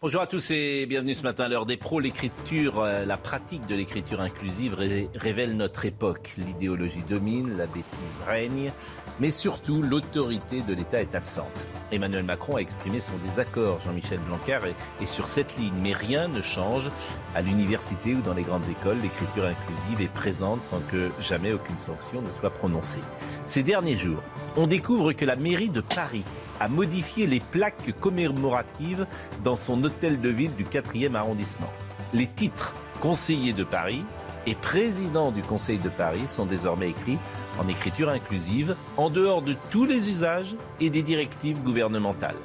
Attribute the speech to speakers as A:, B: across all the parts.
A: Bonjour à tous et bienvenue ce matin à l'heure des pros. L'écriture, euh, la pratique de l'écriture inclusive ré- révèle notre époque. L'idéologie domine, la bêtise règne, mais surtout l'autorité de l'État est absente. Emmanuel Macron a exprimé son désaccord, Jean-Michel Blanquer est, est sur cette ligne, mais rien ne change. À l'université ou dans les grandes écoles, l'écriture inclusive est présente sans que jamais aucune sanction ne soit prononcée. Ces derniers jours, on découvre que la mairie de Paris a modifié les plaques commémoratives dans son hôtel de ville du 4e arrondissement. Les titres conseiller de Paris et président du Conseil de Paris sont désormais écrits en écriture inclusive, en dehors de tous les usages et des directives gouvernementales.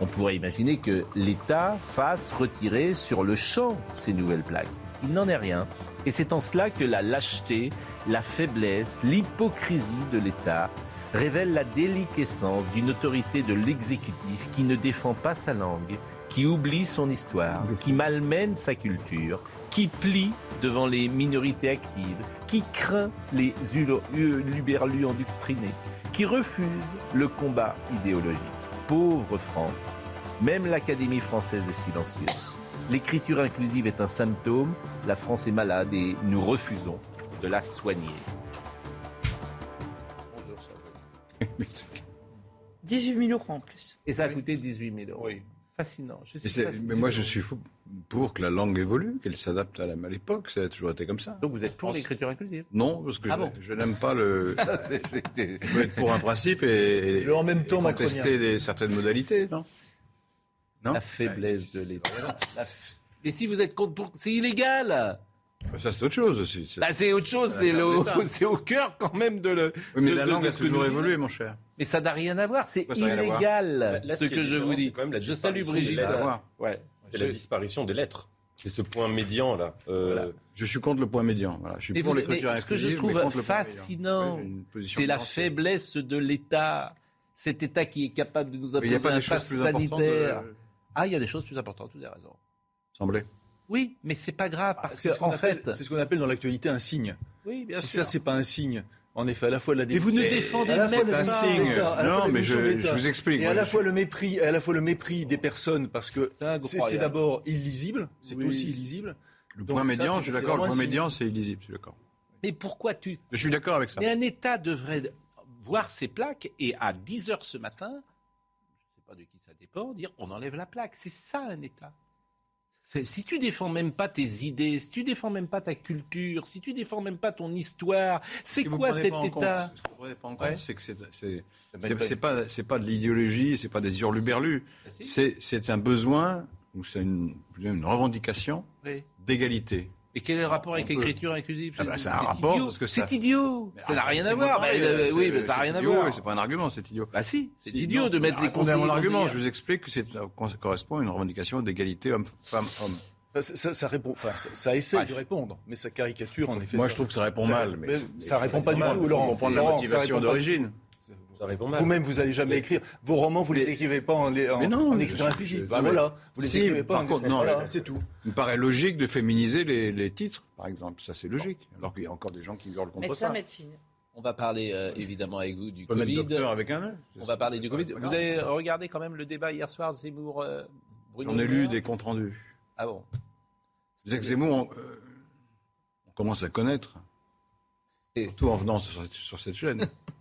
A: On pourrait imaginer que l'État fasse retirer sur le champ ces nouvelles plaques. Il n'en est rien. Et c'est en cela que la lâcheté, la faiblesse, l'hypocrisie de l'État révèle la déliquescence d'une autorité de l'exécutif qui ne défend pas sa langue, qui oublie son histoire, qui malmène sa culture, qui plie devant les minorités actives, qui craint les u- luberlus endoctrinés, qui refuse le combat idéologique. Pauvre France, même l'Académie française est silencieuse. L'écriture inclusive est un symptôme, la France est malade et nous refusons de la soigner.
B: 18 000 euros en plus.
A: Et ça a coûté 18 000 euros.
C: Oui.
A: Fascinant. Je
C: Mais,
A: suis
C: moi, je suis fou pour que la langue évolue, qu'elle s'adapte à l'époque. Ça a toujours été comme ça.
A: Donc vous êtes pour l'écriture inclusive
C: Non, parce que
A: Ah
C: je,
A: bon
C: je n'aime pas le.
A: Ça, c'est-
C: Je peux être pour un principe et,
D: en même temps
C: et contester des, certaines modalités, non? Non?
A: La faiblesse de l'État. La- Et si vous êtes contre, pour... c'est illégal.
C: Bah, Ça, c'est autre chose aussi. C'est-
A: Bah, c'est autre chose. C'est le- au cœur quand même de le.
C: oui, mais
A: de-
C: la langue
A: de
C: a toujours évolué, mon cher.
A: Mais ça n'a rien à voir. C'est
C: Pourquoi
A: illégal.
E: Là,
A: ce que je vous dis.
E: c'est quand même la
A: Je salue Brigitte. Ouais.
E: C'est la disparition des lettres. C'est ce point médian là. Euh,
A: Voilà.
C: Je suis contre le point médian. Voilà. Je suis
A: Mais
C: pour
A: vous-
C: l'écriture
A: ce que je trouve fascinant,
C: Oui,
A: C'est la faiblesse de l'État. Cet État qui est capable de nous imposer un pass
C: importantes.
A: sanitaire.
C: euh,
A: Ah, il y a des choses plus importantes. Vous avez raison.
C: Semblait.
A: Oui, mais c'est pas grave
D: Ah,
A: parce que en
D: appelle-
A: fait,
D: c'est ce qu'on appelle dans l'actualité un signe.
A: oui, bien
D: si
A: sûr.
D: ça c'est pas un signe, en effet, à la fois la
A: Mais vous ne défendez
D: à la fois
A: même pas.
C: Un signe. Non, mais je- vous explique.
D: Et à la
C: je
D: fois le mépris, et à la fois le mépris des personnes parce que
A: C'est
D: d'abord illisible, c'est
A: Oui.
D: aussi illisible.
C: Le
D: Donc
C: point médian,
D: c'est-
C: je suis d'accord. Le point médian, c'est illisible. Je suis d'accord.
A: Mais pourquoi tu
C: Je suis d'accord avec ça.
A: Mais un État devrait voir ses plaques et à 10 heures ce matin, je ne sais pas de qui ça dépend, dire on enlève la plaque. C'est ça un État. Si tu défends même pas tes idées, si tu défends même pas ta culture, si tu défends même pas ton histoire, c'est quoi cet État
C: Ce que vous prenez pas en compte,
A: Ouais.
C: c'est que c'est
D: pas-
C: c'est pas de l'idéologie, c'est pas des hurluberlus.
A: Ah, si.
C: C'est c'est un besoin ou c'est une, une revendication
A: Oui.
C: d'égalité.
A: Et quel est le rapport avec
C: peut-
A: l'écriture inclusive
C: Ah bah,
A: C'est
C: un rapport,
A: idiot.
C: parce que ça-
A: c'est idiot. Ça n'a rien à voir. Mais, euh, oui, mais ça n'a rien à voir.
C: C'est pas un argument, c'est idiot.
A: Bah si, c'est idiot
C: non,
A: de mettre les conseillers
C: mon argument. Je vous explique que c'est ça correspond à une revendication d'égalité homme-femme-homme.
D: Ça, ça- ça répond, enfin, ça, ça essaie de répondre, mais ça caricature en effet.
C: Moi,
D: ça-
C: je trouve que ça répond
D: ça-
C: mal. Mais,
D: mais ça répond pas du tout, Laurent.
C: comprendre la motivation d'origine.
E: Ça répond mal.
D: Vous-même, vous allez jamais écrire. Vos romans, vous les
C: Mais-
D: écrivez pas en, en,
C: Mais non,
D: en Bah, voilà, vous les
C: Si,
D: écrivez pas.
C: par
D: en-
C: contre, non,
D: voilà,
C: mais-
D: c'est tout.
C: Il me paraît logique de féminiser les, les titres, par exemple. Ça, c'est logique. Alors qu'il y a encore des gens qui hurlent contre
B: Médecin,
C: ça.
B: médecine.
A: On va parler euh, évidemment avec vous du
C: peut
A: Covid.
C: docteur avec un œil.
A: On va parler du Covid.
C: C'est
A: Vous avez regardé quand même le débat hier soir, Zemmour, euh, Bruno
C: J'en ai lu des comptes rendus.
A: Ah bon
C: Jacques Zemmour, on, euh, on commence à connaître.
A: Et-
C: Surtout en venant sur, sur cette chaîne.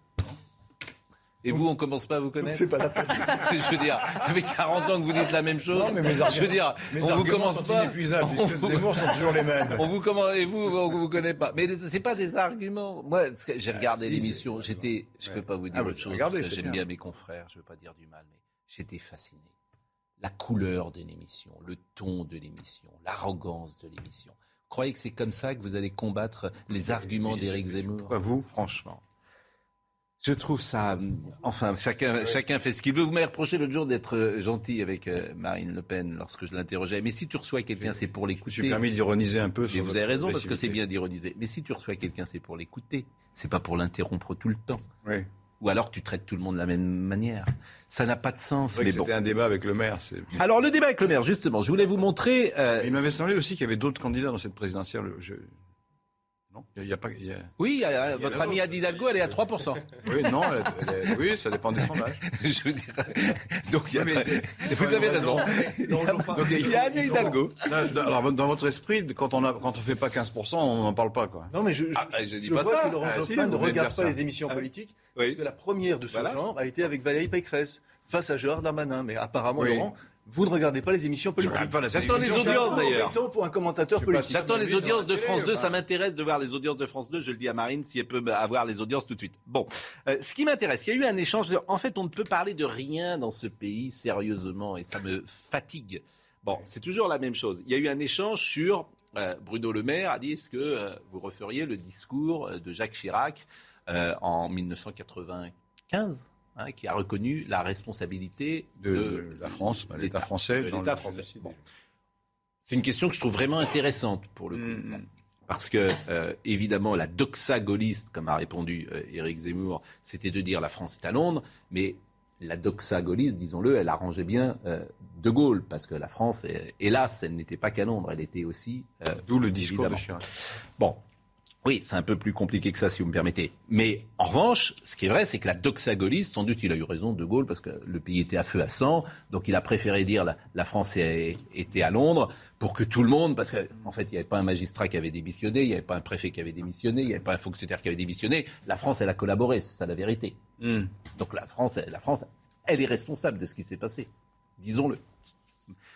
A: Et vous, on commence pas à vous connaître
D: C'est pas la peine.
A: Je veux dire, ça fait 40 ans que vous dites la même chose.
C: Non, mais mes
A: je veux
C: arguments-
A: dire,
C: Mes
A: on vous
C: arguments
A: commence
C: sont
A: pas.
C: inépuisables.
A: On
C: Les
A: vous-
C: Zemmour sont toujours les mêmes.
A: On vous commence et vous, on vous connaît pas. Mais c'est pas des arguments. Moi, j'ai regardé
C: si,
A: l'émission. J'étais, je peux
C: Ouais.
A: pas vous dire
C: Ah,
A: autre chose. J'aime
C: bien.
A: bien mes confrères. Je veux pas dire du mal, mais j'étais fasciné. La couleur de l'émission, le ton de l'émission, l'arrogance de l'émission. Croyez que c'est comme ça que vous allez combattre les arguments d'Éric Zemmour?
C: Pas vous
A: Franchement. Je trouve ça. Enfin, chacun, chacun fait ce qu'il veut. Vous m'avez reproché l'autre jour d'être euh, gentil avec euh, Marine Le Pen lorsque je l'interrogeais. Mais si tu reçois quelqu'un, c'est pour
C: J'ai
A: l'écouter.
C: permis d'ironiser un peu
A: Mais
C: sur
A: vous avez raison parce que c'est bien d'ironiser. Mais si tu reçois quelqu'un, c'est pour l'écouter. C'est pas pour l'interrompre tout le temps.
C: Oui.
A: Ou alors tu traites tout le monde de la même manière. Ça n'a pas de sens. Bon.
C: c'était un débat avec le maire.
A: Alors le débat avec le maire, justement, je voulais vous montrer. euh,
C: Il m'avait semblé aussi qu'il y avait d'autres candidats dans cette présidentielle. Je- Il n'y a, pas. il y a-
A: Oui, euh,
C: Il y
A: votre
C: a
A: amie. Anne Hidalgo, elle est à 3%.
C: Oui, non, elle- elle- oui, ça dépend des sondages.
A: je veux dire. Donc il y a
C: Oui, mais
A: très-
C: c'est
A: vous avez raison.
C: Donc,
A: Il y a Anne Hidalgo.
C: Là, Alors, dans votre esprit, quand on on fait pas 15%, on n'en parle pas, quoi.
D: Non, mais je, je,
A: Ah, bah, je dis
D: je
A: pas
D: vois
A: ça.
D: que Laurent
C: Ah, si,
D: ne regarde pas
C: ça.
D: les émissions
A: Ah,
D: politiques,
A: oui.
D: parce que la première de ce
A: Voilà.
D: genre a été avec Valérie Pécresse, face à Gérard Darmanin. Mais apparemment,
C: Oui.
D: Laurent, vous ne regardez pas les émissions politiques.
A: J'attends les audiences, d'ailleurs.
D: pour un commentateur politique.
A: J'attends les audiences de France 2.
C: enfin.
A: Ça m'intéresse de voir les audiences de France 2. Je le dis à Marine si elle peut avoir les audiences tout de suite. Bon, Euh, ce qui m'intéresse, il y a eu un échange. de- En fait, on ne peut parler de rien dans ce pays sérieusement et ça me fatigue. Bon, c'est toujours la même chose. Il y a eu un échange sur euh, Bruno Le Maire a dit est-ce que euh, vous referiez le discours de Jacques Chirac en 1995 hein, qui a reconnu la responsabilité
C: De, de la France, enfin, l'État français.
A: de l'État français. Bon. C'est une question que je trouve vraiment intéressante pour le coup.
C: Mm, mm.
A: Parce que, euh, évidemment, la doxa gaulliste, comme a répondu euh, Éric Zemmour, c'était de dire la France est à Londres, mais la doxa gaulliste, disons-le, elle arrangeait bien euh, De Gaulle, parce que la France, hélas, elle n'était pas qu'à Londres, elle était aussi... euh,
C: D'où le discours
A: évidemment.
C: de Chirac.
A: Bon, oui, c'est un peu plus compliqué que ça, si vous me permettez. Mais en revanche, ce qui est vrai, c'est que la doxa gaulliste, sans doute, il a eu raison, De Gaulle, parce que le pays était à feu à sang, donc il a préféré dire la, la France était à Londres pour que tout le monde, parce qu'en en fait, il n'y avait pas un magistrat qui avait démissionné, il n'y avait pas un préfet qui avait démissionné, il n'y avait pas un fonctionnaire qui avait démissionné. La France, elle a collaboré, c'est ça la vérité.
C: Mm.
A: Donc la France, la France, elle est responsable de ce qui s'est passé, disons-le.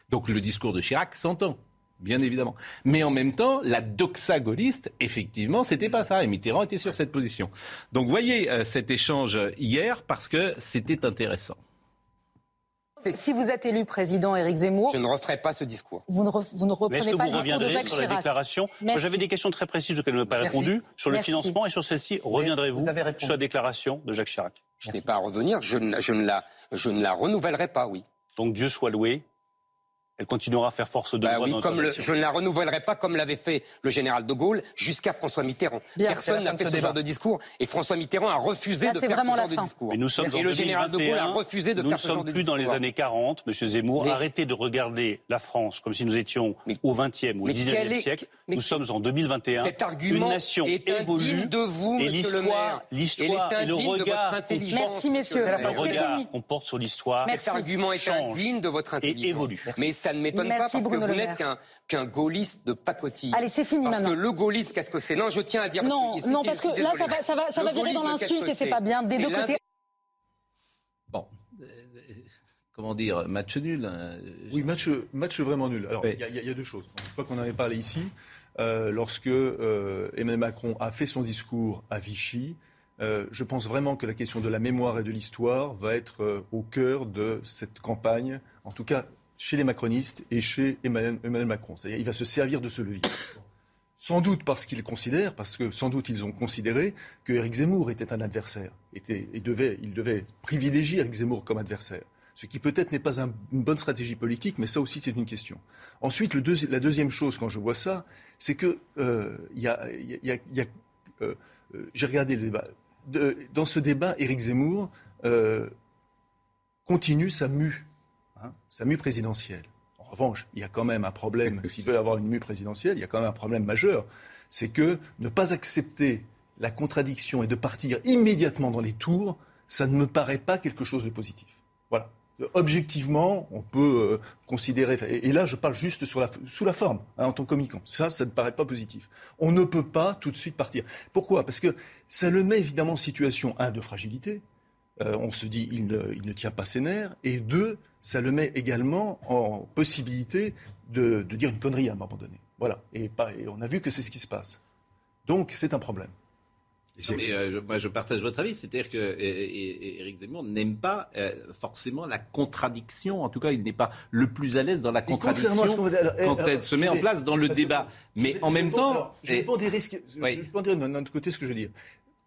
A: Donc le discours de Chirac s'entend, bien évidemment. Mais en même temps, la doxa gaulliste, effectivement, c'était pas ça. Et Mitterrand était sur cette position. Donc voyez euh, cet échange hier parce que c'était intéressant.
F: Si vous êtes élu président Éric Zemmour,
G: Je ne referai pas ce discours.
F: vous ne, re- vous ne
H: Mais est-ce
F: reprenez
H: que
F: pas
H: vous
F: le discours de
H: reviendrez
F: Jacques
H: sur la
F: Chirac.
H: déclaration
F: Merci.
H: J'avais des questions très précises auxquelles vous n'avez pas
F: Merci.
H: répondu. Sur le
F: Merci.
H: financement et sur celle-ci, reviendrez-vous sur la déclaration de Jacques Chirac?
G: Je n'ai pas à revenir. Je ne, je ne la, je ne la renouvellerai pas, oui.
H: Donc Dieu soit loué. Elle continuera à faire force de
G: Bah
H: loi
G: oui, comme le, je ne la renouvellerai pas comme l'avait fait le général de Gaulle jusqu'à François Mitterrand.
F: Bien,
G: Personne n'a fait ce
F: ce
G: genre de discours et François Mitterrand a refusé
F: Là,
G: de faire ce genre de discours.
H: Mais nous sommes
G: Et
H: en
G: le général de Gaulle a
H: 2021.
G: refusé de
H: Nous
G: faire
H: ne
G: ce genre
H: sommes
G: de
H: plus dans les
G: discours.
H: années 40, Monsieur Zemmour.
G: Mais-
H: Arrêtez de regarder la France comme si nous étions
G: Mais-
H: au 20e ou au
G: mais
H: 19e
G: quel est-
H: siècle.
G: mais
H: nous sommes en 2021.
G: Cet argument
H: Une nation
G: est
H: évolue.
G: de vous,
H: et
G: monsieur le maire.
H: l'histoire, l'histoire et le regard.
F: Merci, messieurs.
G: monsieur le
H: regard
F: fini.
H: qu'on porte sur l'histoire.
G: Cet argument est indigne de votre
H: et
G: intelligence.
H: évolue.
G: Mais ça ne m'étonne pas parce
F: Bruno
G: que vous n'êtes qu'un qu'un gaulliste de pacotille.
F: Allez, c'est fini
G: Parce
F: maintenant.
G: que le gaulliste, qu'est-ce que c'est? Non, je tiens à dire. parce
F: Non,
G: que- si,
F: non, parce que là, ça va, ça va, ça virer dans l'insulte et c'est
G: que
F: pas bien. Des deux côtés.
A: Bon, euh, euh, comment dire, match nul. hein.
D: Oui, match, match vraiment nul. Alors, il
A: Oui.
D: y, a- y deux choses. Je crois qu'on en avait parlé ici. Euh, lorsque euh, Emmanuel Macron a fait son discours à Vichy, euh, je pense vraiment que la question de la mémoire et de l'histoire va être euh, au cœur de cette campagne, en tout cas chez les macronistes et chez Emmanuel, Macron. C'est-à-dire il va se servir de ce levier. Sans doute parce qu'ils considèrent, parce que sans doute ils ont considéré que Éric Zemmour était un adversaire, et devait, il devait privilégier Éric Zemmour comme adversaire. Ce qui peut-être n'est pas un- une bonne stratégie politique, mais ça aussi c'est une question. Ensuite, la deuxième chose quand je vois ça, c'est que j'ai regardé le débat. Dans ce débat, Éric Zemmour euh, continue sa mue, hein, sa mue présidentielle. En revanche, il y a quand même un problème, s'il veut avoir une mue présidentielle, il y a quand même un problème majeur. C'est que ne pas accepter la contradiction et de partir immédiatement dans les tours, ça ne me paraît pas quelque chose de positif. Voilà. Objectivement, on peut euh, considérer, et, et là je parle juste sur la, sous la forme, hein, en tant que communicant. Ça, ça ne paraît pas positif. On ne peut pas tout de suite partir. Pourquoi? Parce que ça le met évidemment en situation, un, de fragilité, euh, on se dit il ne, il ne tient pas ses nerfs, et deux, ça le met également en possibilité de, de dire une connerie à un moment donné. Voilà, et, pas, et on a vu que c'est ce qui se passe. Donc c'est un problème.
A: Non, mais, euh, je- moi, je partage votre avis. C'est-à-dire que euh, et- et- Éric Zemmour n'aime pas euh, forcément la contradiction. En tout cas, il n'est pas le plus à l'aise dans la contradiction
D: va dire- alors, eh,
A: quand
D: alors,
A: elle se
D: je
A: met en place dans le
D: que-
A: débat. Mais
D: Je-
A: en
D: je
A: même
D: réponds-
A: temps,
D: alors, je
A: et-
D: réponds des risques. je-
A: Oui.
D: Je en dire d'un autre côté ce que je veux dire.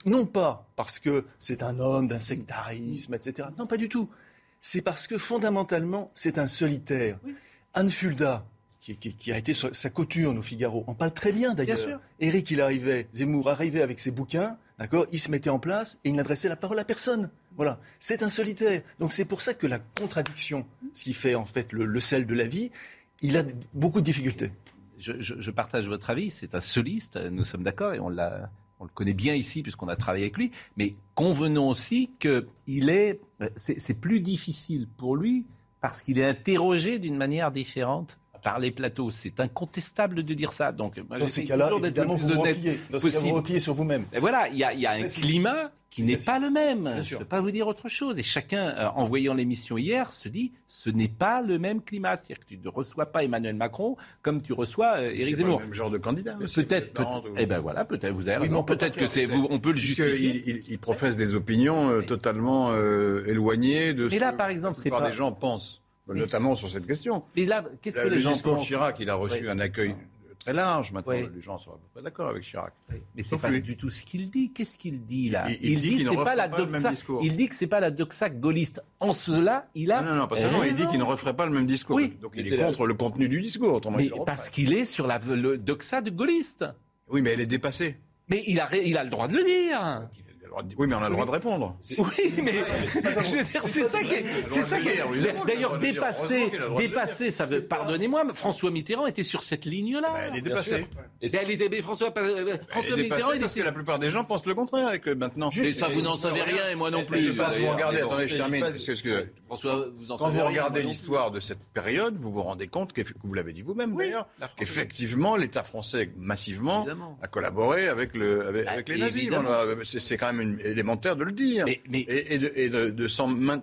D: Non pas parce que c'est un homme d'un sectarisme, etc. Non, pas du tout. C'est parce que fondamentalement, c'est un solitaire. Anne Fulda, qui, qui- qui a été sur sa coturne au Figaro, en parle très bien d'ailleurs. Éric, il arrivait, Zemmour arrivait avec ses bouquins, d'accord Il se mettait en place et il n'adressait la parole à personne. Voilà. C'est un solitaire. Donc c'est pour ça que la contradiction, ce qui fait en fait le, le sel de la vie, il a beaucoup de difficultés.
A: je, je- je partage votre avis. C'est un soliste, nous sommes d'accord, et on l'a. On le connaît bien ici puisqu'on a travaillé avec lui, mais convenons aussi que il est, c'est c'est plus difficile pour lui parce qu'il est interrogé d'une manière différente par les plateaux. C'est incontestable de dire ça. Donc, moi,
D: Dans ces cas-là, évidemment, vous repliez. Dans cas, vous repliez sur vous-même.
A: Et voilà, il y a, il y a un climat qui n'est pas le même.
D: Bien
A: Je ne peux pas vous dire autre chose. Et chacun, euh, en voyant l'émission hier, se dit ce n'est pas le même climat. C'est-à-dire que tu ne reçois pas Emmanuel Macron comme tu reçois euh, Éric Zemmour.
C: le même genre de candidat.
A: Peut-être, peut eh ben voilà, peut-être vous avez
D: Oui, peut
A: Peut-être que c'est, vous- on peut le justifier.
C: il, il professe des opinions euh, totalement éloignées de ce
A: là,
C: que
A: par exemple,
C: la plupart
A: pas-
C: des gens pensent, notamment sur cette question.
A: Mais là, qu'est-ce que
C: le
A: les gens
C: discours
A: pensent
C: Chirac, il a reçu
A: Oui.
C: un accueil très large. Maintenant,
A: Oui.
C: les gens sont à peu près d'accord avec Chirac.
A: Mais c'est pas
C: lui.
A: du tout ce qu'il dit. Qu'est-ce qu'il dit là
C: Il- il dit qu'il ne
A: pas la
C: pas le même
A: doxa.
C: discours.
A: Il dit que c'est pas la doxa gaulliste. En cela, il a
C: Non, non, non, pas seulement. Il dit qu'il ne referait pas le même discours.
A: Oui.
C: Donc
E: Mais
C: il
E: c'est
C: est
E: la-
C: contre le contenu du discours. Autrement,
A: Mais
C: il
A: parce qu'il est sur la le doxa de gaulliste.
C: Oui, mais elle est dépassée.
A: Mais il a, ré- il a le droit de le dire.
C: Dire- Oui, mais on a le droit de répondre.
A: Oui, mais je veux dire, c'est ça qui est, c'est ça qui D'ailleurs, dépasser, dépasser, ça veut, pardonnez-moi, mais François Mitterrand était sur cette ligne-là.
C: Bah, elle est dépassée.
A: Mais elle était, François, euh, François Mitterrand, il
C: parce que la plupart des gens pensent le contraire et que maintenant.
A: Mais ça, vous n'en savez rien et moi non plus.
C: Vous regardez, attendez, je termine.
A: François, vous en
C: Quand vous
A: rien,
C: regardez
A: non
C: l'histoire de cette période, vous vous rendez compte que vous l'avez dit vous-même d'ailleurs,
A: la France,
C: qu'effectivement l'État français massivement
A: Évidemment.
C: a collaboré avec le avec,
A: Bah,
C: avec les nazis. C'est quand même une- élémentaire de le dire.
A: Mais- mais-
C: et, et de, et de, de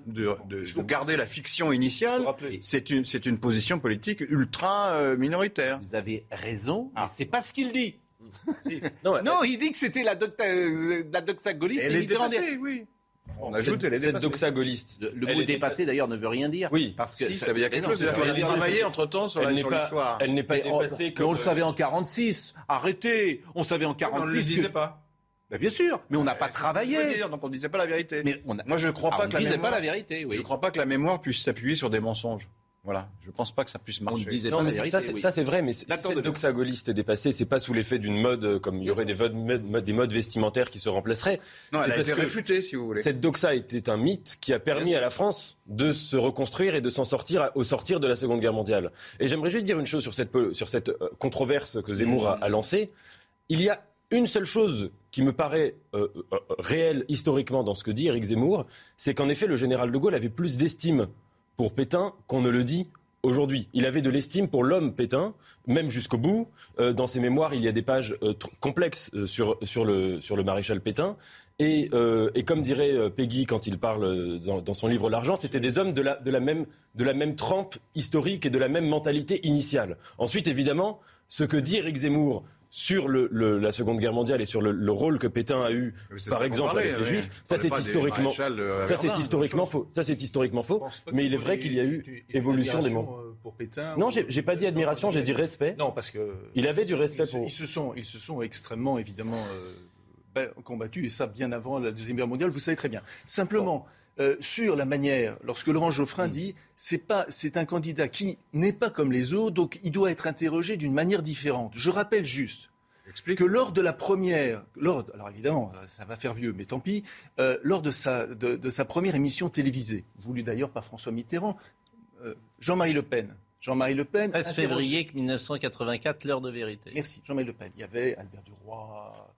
C: de- de- de garder la fiction initiale, c'est une une position politique ultra euh, minoritaire.
A: Vous avez raison,
C: Ah.
A: c'est pas ce qu'il dit.
E: Non, elle-
A: Non, il dit que c'était la, euh, la doxa gaulliste.
C: Elle est dépassée, oui. On ajoute, elle est
E: cette
C: dépassée.
E: doxa gaulliste.
A: Le,
E: elle
A: mot
E: est
A: dépassé d'ailleurs ne veut rien dire.
E: Oui.
A: parce que
C: Si, ça veut dire quelque chose.
A: que
C: a travaillé
A: c'est-
C: entre temps sur
E: Elle
C: l'histoire.
E: elle n'est pas dépassée comme.
A: on le savait en 46. Arrêtez. On savait en
C: On ne
A: 46.
C: le disait pas.
A: Bien sûr, mais on n'a pas
C: veux
A: travaillé.
C: dire, Donc on ne disait pas la vérité.
A: Mais on a-
C: Moi, je ne crois
A: Ah,
C: pas
A: on
C: que la
A: disait
C: mémoire.
A: pas la vérité. Oui.
C: Je ne crois pas que la mémoire puisse s'appuyer sur des mensonges. Voilà. Je ne pense pas que ça puisse marcher.
E: Non,
A: pas
E: mais
A: la
E: ça, c'est-
A: oui.
E: ça, c'est vrai, mais si cette doxa gaulliste est dépassée, c'est pas sous l'effet d'une mode, euh, comme il y aurait des, modes- des modes vestimentaires qui se remplaceraient.
C: Non,
E: C'est
C: elle a été réfutée, si vous voulez.
E: Cette doxa était un mythe qui a permis à la France de se reconstruire et de s'en sortir à- au sortir de la Seconde Guerre mondiale. Et j'aimerais juste dire une chose sur cette, po- sur cette euh, controverse que Zemmour a, a lancée. Il y a une seule chose qui me paraît euh, euh, réelle historiquement dans ce que dit Éric Zemmour, c'est qu'en effet le général de Gaulle avait plus d'estime pour Pétain qu'on ne le dit aujourd'hui. Il avait de l'estime pour l'homme Pétain, même jusqu'au bout. Euh, dans ses mémoires, il y a des pages euh, complexes euh, sur, sur, le, sur le maréchal Pétain. Et, et comme dirait Peggy quand il parle dans, son livre L'argent, c'était des hommes de la, de, la même, de la même trempe historique et de la même mentalité initiale. Ensuite, évidemment, ce que dit Éric Zemmour sur le, le- la Seconde Guerre mondiale et sur le, le rôle que Pétain a eu, par exemple,
C: parlait,
E: avec les. Juifs,
C: On
E: ça c'est historiquement, ça c'est faux. Ça c'est historiquement faux. Mais il est vrai qu'il y a eu évolution des mots.
D: euh, Pour Pétain,
E: Non,
D: ou-
E: j'ai pas dit admiration, j'ai dit respect.
D: Non, parce que
E: Il avait du respect
D: ils se-
E: pour-
D: Ils se sont, ils se sont extrêmement évidemment euh, combattus et ça bien avant la deuxième guerre mondiale. Vous savez très bien. Simplement. Euh, sur la manière, lorsque Laurent Geoffrin
E: Mm.
D: dit c'est pas c'est un candidat qui n'est pas comme les autres, donc il doit être interrogé d'une manière différente. Je rappelle juste
C: Explique.
D: que lors de la première, lors, alors évidemment, euh, ça va faire vieux, mais tant pis, euh, lors de sa, de, de sa première émission télévisée, voulue d'ailleurs par François Mitterrand, euh, Jean-Marie Le Pen. Jean-Marie Le Pen.
A: 13
D: interrogé-
A: février 1984, l'heure de vérité.
D: Merci, Jean-Marie Le Pen. Il y avait Albert Duroy,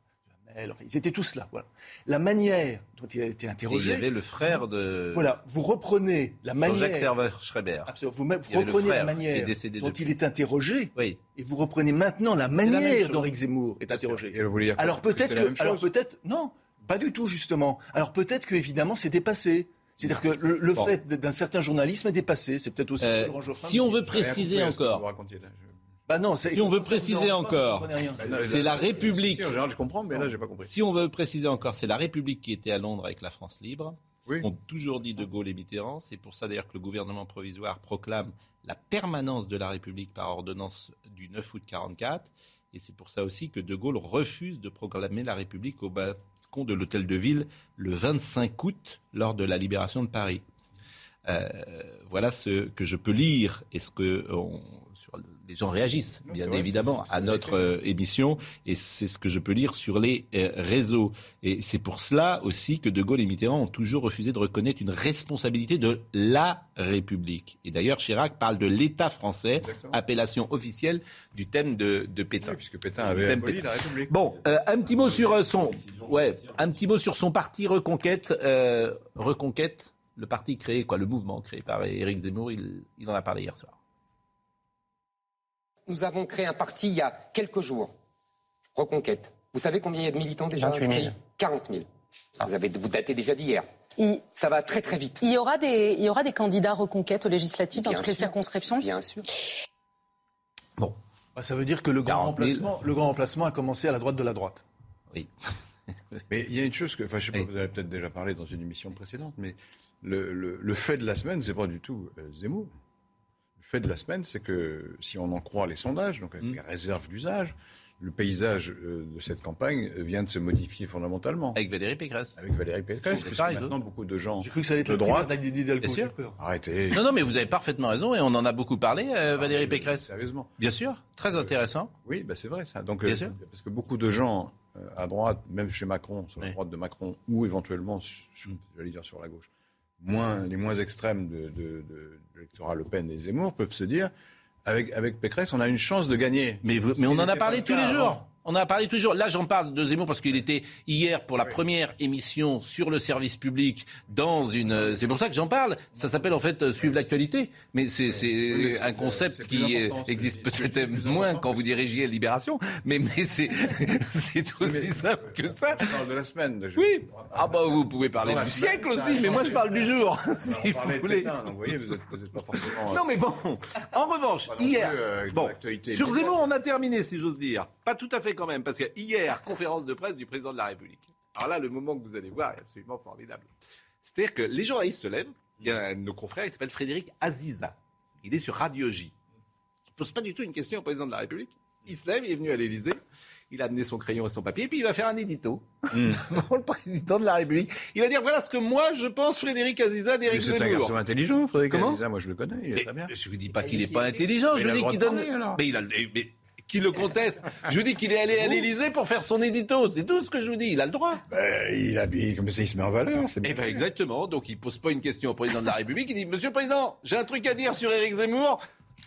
D: Duhamel, enfin, ils étaient tous là. Voilà. La manière dont il a été
A: Et il
D: interrogé.
A: y avait le frère de
D: Voilà, vous reprenez la
A: Jean-Jacques
D: manière.
A: Ferber-Schreiber.
D: Absolument, vous, reprenez la manière dont
A: depuis.
D: il est interrogé
A: Oui.
D: et vous reprenez maintenant la manière dont Éric Zemmour est interrogé.
C: Et vous dire
D: Alors peut-être que, alors peut-être, non. Pas du tout, justement. Alors peut-être que, évidemment, c'est dépassé. C'est-à-dire que le, le
A: Bon.
D: fait d'un certain journalisme est dépassé. C'est peut-être aussi.
A: Euh, si on veut préciser encore,
C: vous racontiez, là. Je-
D: Bah non,
A: Si on veut préciser encore.
C: Bah,
A: C'est la République.
C: si, en général, je comprends, mais là, j'ai pas compris.
A: Si on veut préciser encore, c'est la République qui était à Londres avec la France libre.
C: Oui.
A: Ce qu'ont toujours dit De Gaulle et Mitterrand. C'est pour ça d'ailleurs que le gouvernement provisoire proclame la permanence de la République par ordonnance du 9 août 44. Et c'est pour ça aussi que De Gaulle refuse de proclamer la République au balcon de l'hôtel de ville le 25 août lors de la libération de Paris. Euh, voilà ce que je peux lire et ce que on- sur- les gens réagissent,
C: Non,
A: bien évidemment, à notre euh, émission et c'est ce que je peux lire sur les euh, réseaux. Et c'est pour cela aussi que De Gaulle et Mitterrand ont toujours refusé de reconnaître une responsabilité de la République. Et d'ailleurs, Chirac parle de l'État français,
C: Exactement.
A: appellation officielle du thème de, de Pétain.
C: Oui, puisque Pétain avait aboli la République.
A: Bon, euh, un petit mot sur son, ouais, un petit mot sur son parti Reconquête. Reconquête, le parti créé, quoi, le mouvement créé par Éric Zemmour, il, il en a parlé hier soir.
G: Nous avons créé un parti il y a quelques jours, Reconquête. Vous savez combien il y a de militants déjà
H: 28 000.
G: inscrits 40 000. Vous, avez, vous datez déjà d'hier.
F: Il,
G: Ça va très très vite.
F: il y aura des, il y aura des candidats reconquête aux législatives dans toutes les circonscriptions?
G: Bien sûr.
A: Bon,
D: Bah, ça veut dire que le grand,
A: 40 000.
D: remplacement, le grand remplacement a commencé à la droite de la droite.
A: oui.
C: Mais il y a une chose que, enfin, je sais pas,
A: Oui.
C: vous avez peut-être déjà parlé dans une émission précédente, mais le, le- le fait de la semaine, c'est pas du tout euh, Zemmour. Fait de la semaine, c'est que si on en croit les sondages, donc avec
A: Mm.
C: les réserves d'usage, le paysage euh, de cette campagne euh, vient de se modifier fondamentalement.
A: Avec Valérie Pécresse.
C: Avec Valérie Pécresse, puisque
A: pareil,
C: maintenant beaucoup de gens
D: J'ai cru que ça allait être
C: de
D: le primaire
C: droite.
A: Bien
D: peur.
C: Arrêtez.
A: Non, non, mais vous avez parfaitement raison et on en a beaucoup parlé, euh, Valérie Pécresse.
C: Sérieusement.
A: Bien sûr, très intéressant.
C: Oui, bah c'est vrai ça. Donc,
A: Bien
C: euh,
A: sûr.
C: parce que beaucoup de gens euh, à droite, même chez Macron, sur la
A: Oui.
C: droite de Macron, ou éventuellement,
A: Mm.
C: j'allais dire sur la gauche, moins, les moins extrêmes de, de, de- de l'électorat Le Pen et Zemmour peuvent se dire, avec, avec Pécresse, on a une chance de gagner.
A: Mais, vous- on en a parlé tous les jours.
C: avant.
A: On en a parlé tous les jours. Là, j'en parle de Zemmour parce qu'il était hier pour la première émission sur le service public dans une. euh, C'est pour ça que j'en parle. Ça s'appelle en fait euh, suivre l'actualité. Mais c'est un concept qui euh,
C: important, c'est-
A: existe peut-être moins quand vous dirigiez Libération. Mais, mais c'est aussi simple que ça.
C: On parle de la semaine.
A: Oui. Ah bah vous pouvez parler du siècle aussi, mais moi je parle du jour, si vous voulez. Non mais bon, en revanche, hier, bon, sur. Zemmour on a terminé si j'ose dire. Pas tout à fait quand même, parce que hier, conférence de presse du président de la République. Alors là, le moment que vous allez voir est absolument formidable. C'est-à-dire que les journalistes se lèvent, il y a un de nos confrères, il s'appelle Frédéric Aziza. Il est sur Radio J. Il ne pose pas du tout une question au président de la République. Il se lève, il est venu à l'Élysée, il a amené son crayon et son papier, et puis il va faire un édito devant le président de la République. Il va dire voilà ce que moi je pense, Frédéric Aziza
C: Mais
A: d'Éric
C: C'est un
A: Zemmour.
C: garçon intelligent, Frédéric
A: Comment
C: Aziza, moi je le connais, il est
A: Mais
C: très bien.
A: Je vous dis pas qu'il n'est pas intelligent,
C: Mais
A: je vous dis qu'il donne.
C: parler, alors.
A: Mais il a, mais qui le conteste Je vous dis qu'il est allé à l'Élysée pour faire son édito. C'est tout ce que je vous dis. Il a le droit.
C: Ben, il habille comme ça, il se met en valeur. C'est
A: Eh ben exactement. Donc il pose pas une question au président de la République. Il dit Monsieur le Président, j'ai un truc à dire sur Éric Zemmour.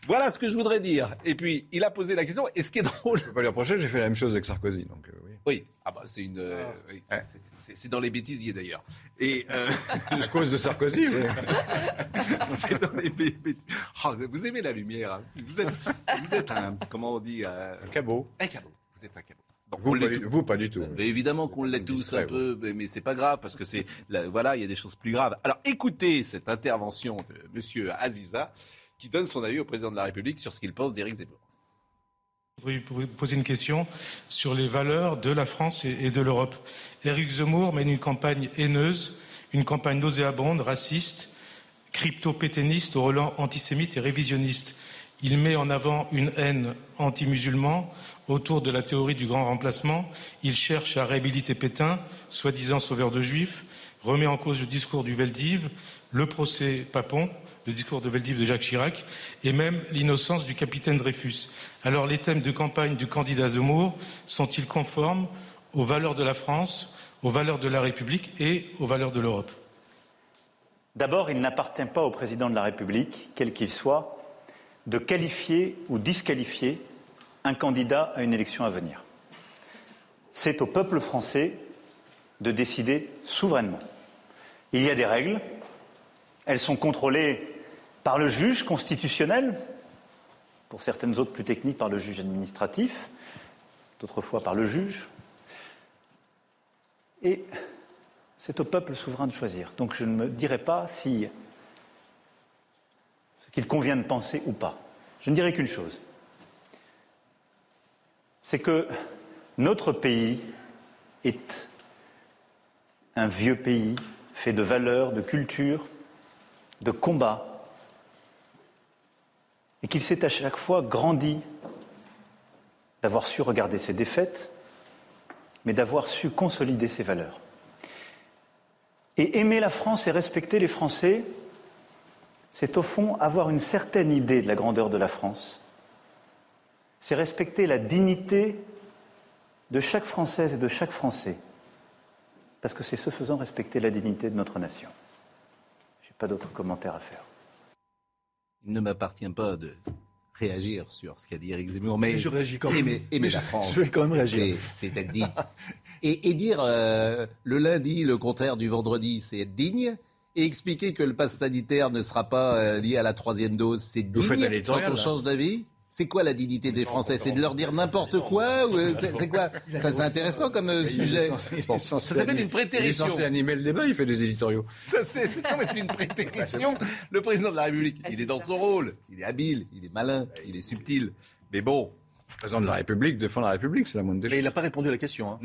A: Voilà ce que je voudrais dire. Et puis il a posé la question. Et ce qui est drôle,
C: Je peux pas lui reprocher, j'ai fait la même chose avec Sarkozy. Donc, euh, oui.
A: oui, ah bah c'est une, euh, oui,
C: Ouais.
A: c'est- dans les bêtisiers d'ailleurs. Et euh,
C: À cause de Sarkozy, oui.
A: c'est dans les bê- bêtises. Oh, vous aimez la lumière. hein. Vous êtes, vous êtes un, comment on dit, euh,
C: Un cabot.
A: un cabot. Vous êtes un cabot. Donc,
C: Vous, pas vous, pas du tout.
A: Mais évidemment qu'on l'est tous un peu, mais, mais c'est pas grave parce que c'est là, voilà, il y a des choses plus graves. Alors écoutez cette intervention de Monsieur Aziza qui donne son avis au président de la République sur ce qu'il pense d'Éric Zemmour.
I: Je voudrais poser une question sur les valeurs de la France et de l'Europe. Éric Zemmour mène une campagne haineuse, une campagne nauséabonde, raciste, crypto-pétainiste au relent antisémite et révisionniste. Il met en avant une haine anti-musulman autour de la théorie du grand remplacement. Il cherche à réhabiliter Pétain, soi-disant sauveur de juifs, remet en cause le discours du Veldiv, le procès Papon, le discours de Veldiv de Jacques Chirac, et même l'innocence du capitaine Dreyfus. Alors les thèmes de campagne du candidat Zemmour sont-ils conformes aux valeurs de la France, aux valeurs de la République et aux valeurs de l'Europe?
H: D'abord, il n'appartient pas au président de la République, quel qu'il soit, de qualifier ou disqualifier un candidat à une élection à venir. C'est au peuple français de décider souverainement. Il y a des règles, elles sont contrôlées par le juge constitutionnel, pour certaines autres plus techniques par le juge administratif, d'autres fois par le juge. Et c'est au peuple souverain de choisir. Donc je ne me dirai pas si ce qu'il convient de penser ou pas. Je ne dirai qu'une chose. C'est que notre pays est un vieux pays fait de valeurs, de culture, de combats, et qu'il s'est à chaque fois grandi d'avoir su regarder ses défaites, mais d'avoir su consolider ses valeurs. Et aimer la France et respecter les Français, c'est au fond avoir une certaine idée de la grandeur de la France. C'est respecter la dignité de chaque Française et de chaque Français. Parce que c'est ce faisant respecter la dignité de notre nation. Je n'ai pas d'autres commentaires à faire.
A: Il ne m'appartient pas de réagir sur ce qu'a dit Eric Zemmour, mais,
D: Mais je réagis quand même.
A: aimer, aimer
D: Mais
A: la
D: je-
A: France.
D: je vais quand même réagir.
A: C'est c'est être digne. Et, et dire euh, le lundi le contraire du vendredi, c'est être digne. Et expliquer que le pass sanitaire ne sera pas euh, lié à la troisième dose, c'est
C: Vous faites
A: digne
C: un
A: quand on change d'avis c'est quoi la dignité des Français C'est de leur dire n'importe quoi ou euh, c'est quoi Ça c'est intéressant comme euh, sujet. Bon,
C: censé
A: ça s'appelle
C: animer-
A: une prétérition.
C: Il est censé animer le débat, il fait des éditoriaux.
A: Ça, c'est, c'est- non, mais c'est une prétérition. Le président de la République, il est dans son rôle. Il est habile, il est malin, il est subtil. Mais bon,
C: Le président de la République défend la République, c'est la moindre des
D: Mais
C: choses.
D: il n'a pas répondu à la question. hein.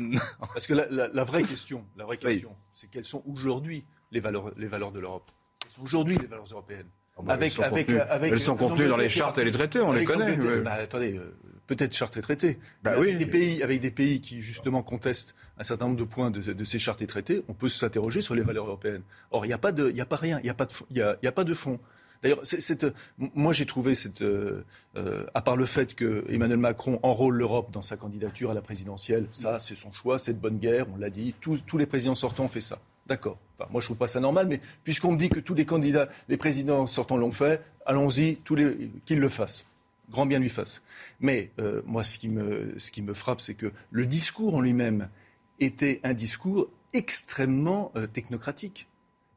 D: Parce que la, la- la vraie question, la vraie
A: Oui.
D: question, c'est quelles sont aujourd'hui les valeurs, les valeurs de l'Europe? Quelles sont aujourd'hui les valeurs européennes?
C: Oh, bah, elles sont contenues- elles sont contenues dans les chartes et les traités, on les
D: Avec
C: connaît, ouais.
D: bah, attendez, euh, peut-être chartes et traités.
C: Bah
D: avec. Des pays, avec des pays qui justement contestent un certain nombre de points de, de ces chartes et traités, on peut s'interroger sur les valeurs européennes. Or, il n'y a pas de, il y a pas rien, il n'y a pas de, y a, y a pas de fond. D'ailleurs, cette, moi j'ai trouvé cette, euh, euh, à part le fait que Emmanuel Macron enrôle l'Europe dans sa candidature à la présidentielle, ça c'est son choix, c'est de bonne guerre, on l'a dit, tous, tous les présidents sortants ont fait ça. D'accord. Enfin, moi je trouve pas ça normal, mais puisqu'on me dit que tous les candidats, les présidents sortants l'ont fait, allons-y, qu'ils le fassent. Grand bien lui fasse. Mais euh, moi ce qui me, ce qui me frappe, c'est que le discours en lui-même était un discours extrêmement euh, technocratique.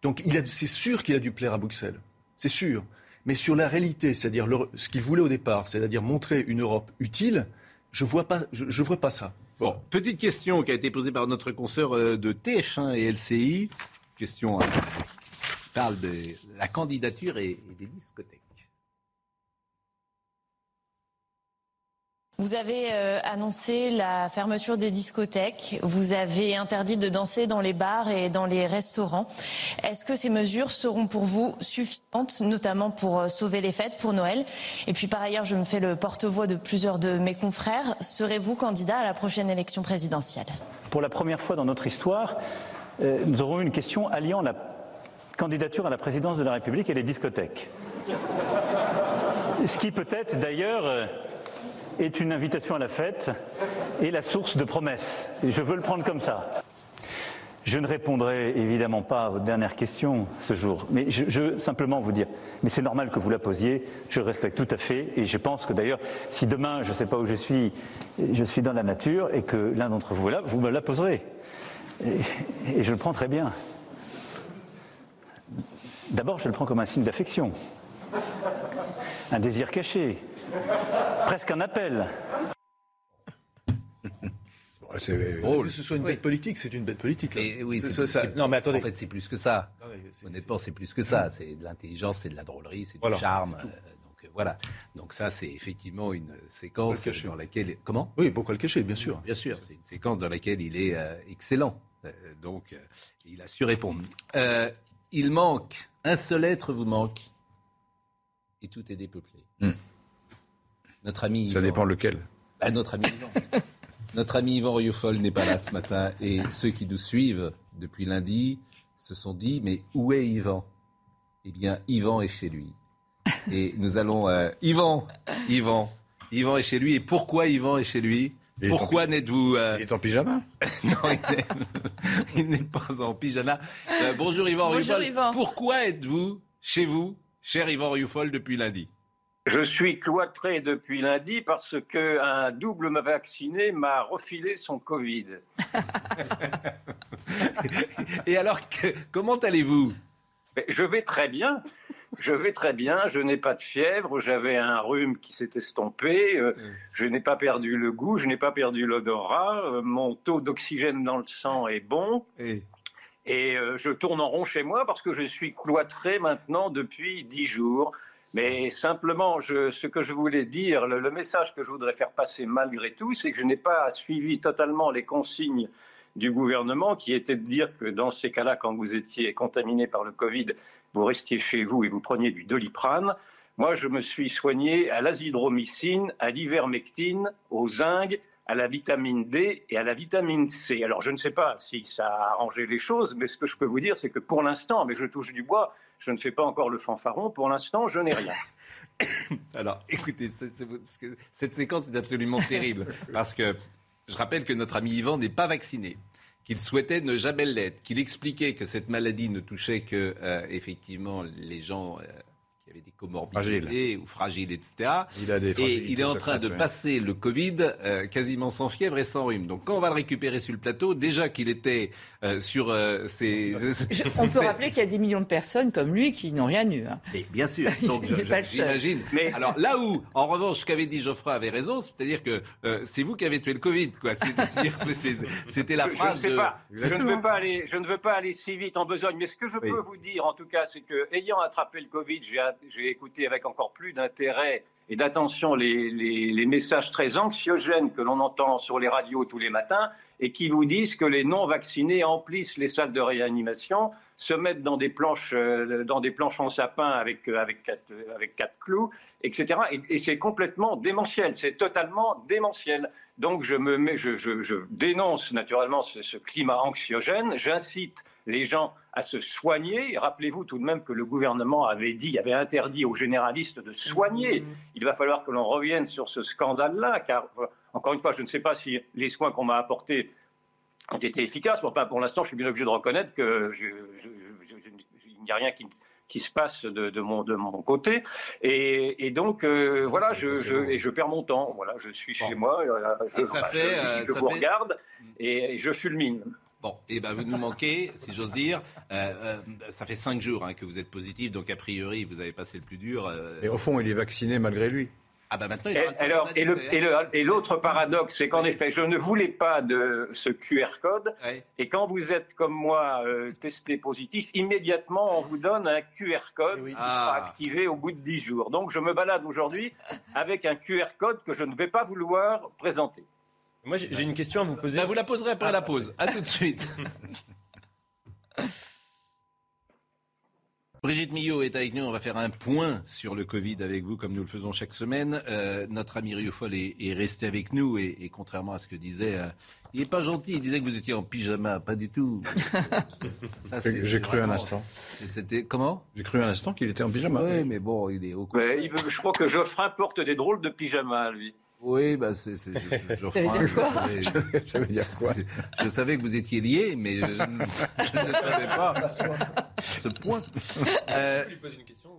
D: Donc c'est sûr qu'il a dû plaire à Bruxelles, c'est sûr. Mais sur la réalité, c'est-à-dire ce qu'il voulait au départ, c'est-à-dire montrer une Europe utile, je vois je vois pas ça.
A: Bon, petite question qui a été posée par notre consoeur euh, de TF1 et LCI. Question qui parle de la candidature et des discothèques.
J: Vous avez euh, annoncé la fermeture des discothèques, vous avez interdit de danser dans les bars et dans les restaurants. Est-ce que ces mesures seront pour vous suffisantes, notamment pour euh, sauver les fêtes, pour Noël? Et puis par ailleurs, je me fais le porte-voix de plusieurs de mes confrères. Serez-vous candidat à la prochaine élection présidentielle?
H: Pour la première fois dans notre histoire, euh, nous aurons une question alliant la candidature à la présidence de la République et les discothèques. Ce qui peut-être d'ailleurs est une invitation à la fête et la source de promesses. Je veux le prendre comme ça. Je ne répondrai évidemment pas à votre dernière question ce jour, mais je, je simplement vous dire, mais c'est normal que vous la posiez, je le respecte tout à fait, et je pense que d'ailleurs, si demain, je ne sais pas où je suis, je suis dans la nature, et que l'un d'entre vous est là, vous me la poserez. Et je le prends très bien. D'abord, je le prends comme un signe d'affection, un désir caché, presque un appel.
C: C'est-
D: Que ce soit une bête politique, c'est une bête politique. là.
A: Mais oui,
D: C'est-
A: c'est,
D: ça-
A: c'est-
D: non, mais attendez.
A: En fait, c'est plus que ça.
D: Non, mais c'est-
A: Honnêtement, c'est plus que ça. C'est de l'intelligence, c'est de la drôlerie, c'est
D: Voilà,
A: du charme. euh, donc euh, voilà. Donc ça, c'est effectivement une séquence
D: Faut le cacher.
A: dans laquelle. Comment?
D: Oui, pourquoi le cacher, bien sûr.
A: Bien sûr, c'est une séquence dans laquelle il est euh, excellent. Euh, donc, euh, il a su répondre. Euh, il manque, un seul être vous manque, et tout est dépeuplé.
C: Hmm.
A: Notre ami.
C: Ça
A: Yvan-
C: dépend lequel.
A: Bah, notre ami Yvan. notre ami Yvan Rioufol n'est pas là ce matin, et ceux qui nous suivent depuis lundi se sont dit mais où est Yvan? Eh bien, Yvan est chez lui. Et nous allons. euh, Yvan, Yvan, Yvan est chez lui. Et pourquoi Yvan est chez lui?
C: Il
A: Pourquoi n'êtes-vous euh,
C: Il est en pyjama?
A: Non, il n'est- pas en pyjama. Euh, bonjour Yvan
B: Bonjour,
A: Rioufol.
B: Yvan.
A: Pourquoi êtes-vous chez vous, cher Yvan Rioufol, depuis lundi?
K: Je suis cloîtré depuis lundi parce qu'un double vacciné m'a refilé son Covid.
A: Et alors, que- comment allez-vous?
K: Mais Je vais très bien. Je vais très bien. Je n'ai pas de fièvre. J'avais un rhume qui s'est estompé. euh, Je n'ai pas perdu le goût. Je n'ai pas perdu l'odorat. euh, Mon taux d'oxygène dans le sang est bon.
A: Et-
K: Et euh, je tourne en rond chez moi parce que je suis cloîtré maintenant depuis dix jours. Mais simplement, ce que je voulais dire, le, message que je voudrais faire passer malgré tout, c'est que je n'ai pas suivi totalement les consignes du gouvernement qui était de dire que dans ces cas-là, quand vous étiez contaminé par le Covid, vous restiez chez vous et vous preniez du doliprane. Moi, je me suis soigné à l'azithromycine, à l'ivermectine, au zinc, à la vitamine D et à la vitamine C. Alors, je ne sais pas si ça a arrangé les choses, mais ce que je peux vous dire, c'est que pour l'instant, mais je touche du bois, je ne fais pas encore le fanfaron, pour l'instant, je n'ai rien.
A: Alors, écoutez, cette séquence est absolument terrible parce que je rappelle que notre ami Yvan n'est pas vacciné, qu'il souhaitait ne jamais l'être, qu'il expliquait que cette maladie ne touchait que euh, effectivement les gens euh, des comorbidités ou fragiles, etc.
C: Il a des
A: Et il est en train de passer le Covid euh, quasiment sans fièvre et sans rhume. Donc quand on va le récupérer sur le plateau, déjà qu'il était euh, sur euh, ses...
B: Je- on peut rappeler qu'il y a des millions de personnes comme lui qui n'ont rien eu. hein.
A: Et bien sûr. Donc, j'imagine.
K: Mais-
A: Alors là où, en revanche, ce qu'avait dit Geoffroy avait raison, c'est-à-dire que euh, c'est vous qui avez tué le Covid, C'était la
K: Je- je,
A: phrase
K: ne sais
A: de.
K: pas. Je ne, veux pas aller, je ne veux pas aller si vite en besogne, mais ce que je
A: Oui.
K: peux vous dire, en tout cas, c'est que, ayant attrapé le Covid, j'ai j'ai écouté avec encore plus d'intérêt et d'attention les, messages très anxiogènes que l'on entend sur les radios tous les matins et qui vous disent que les non-vaccinés emplissent les salles de réanimation, se mettent dans des planches, euh, dans des planches en sapin avec, euh, avec, quatre, avec quatre clous, etc. Et, c'est complètement démentiel, c'est totalement démentiel. Donc je, me dénonce naturellement ce climat anxiogène, j'incite les gens à se soigner. Rappelez-vous tout de même que le gouvernement avait dit, avait interdit aux généralistes de soigner. Il va falloir que l'on revienne sur ce scandale-là, car euh, encore une fois, je ne sais pas si les soins qu'on m'a apportés ont été efficaces. Mais enfin, pour l'instant, je suis bien obligé de reconnaître que je- je- je- je- je- il n'y a rien qui, qui se passe de, de mon, de mon côté. Et, et donc, euh, voilà, je, je, et je perds mon temps. Voilà, je suis chez moi, je,
A: Et ça
K: enfin,
A: fait,
K: je, je
A: ça
K: vous
A: fait-
K: regarde et, et je fulmine.
A: Bon, et ben vous nous manquez, si j'ose dire. Euh, euh, ça fait cinq jours hein, que vous êtes positif, donc a priori vous avez passé le plus dur. euh.
C: Et au fond, il est vacciné malgré lui.
A: Ah ben maintenant il
K: Et, alors, et le-
A: sanitaire.
K: et le- et l'autre paradoxe, c'est qu'en effet, je ne voulais pas de ce QR code. Et quand vous êtes comme moi euh, testé positif, immédiatement on vous donne un QR code qui
A: Ah.
K: sera activé au bout de 10 jours. Donc je me balade aujourd'hui avec un QR code que je ne vais pas vouloir présenter.
E: Moi, j'ai une question à vous poser.
A: Ben, vous la poserez après la pause. À tout de suite. Brigitte Millot est avec nous. On va faire un point sur le Covid avec vous, comme nous le faisons chaque semaine. Euh, notre ami Rioufol est, est resté avec nous et, et contrairement à ce que disait, euh, il n'est pas gentil. Il disait que vous étiez en pyjama, pas du tout.
C: J'ai cru un instant.
A: C'était comment?
C: J'ai cru un instant qu'il était en pyjama.
A: Oui, mais bon, il est au.
K: Ouais, il veut- je crois que Geoffrin porte des drôles de pyjamas, lui.
A: Oui, bah c'est. c'est- je- je- je savais- Je que vous étiez liés, mais je, je ne savais pas ce point. Euh,
E: Je vais poser une question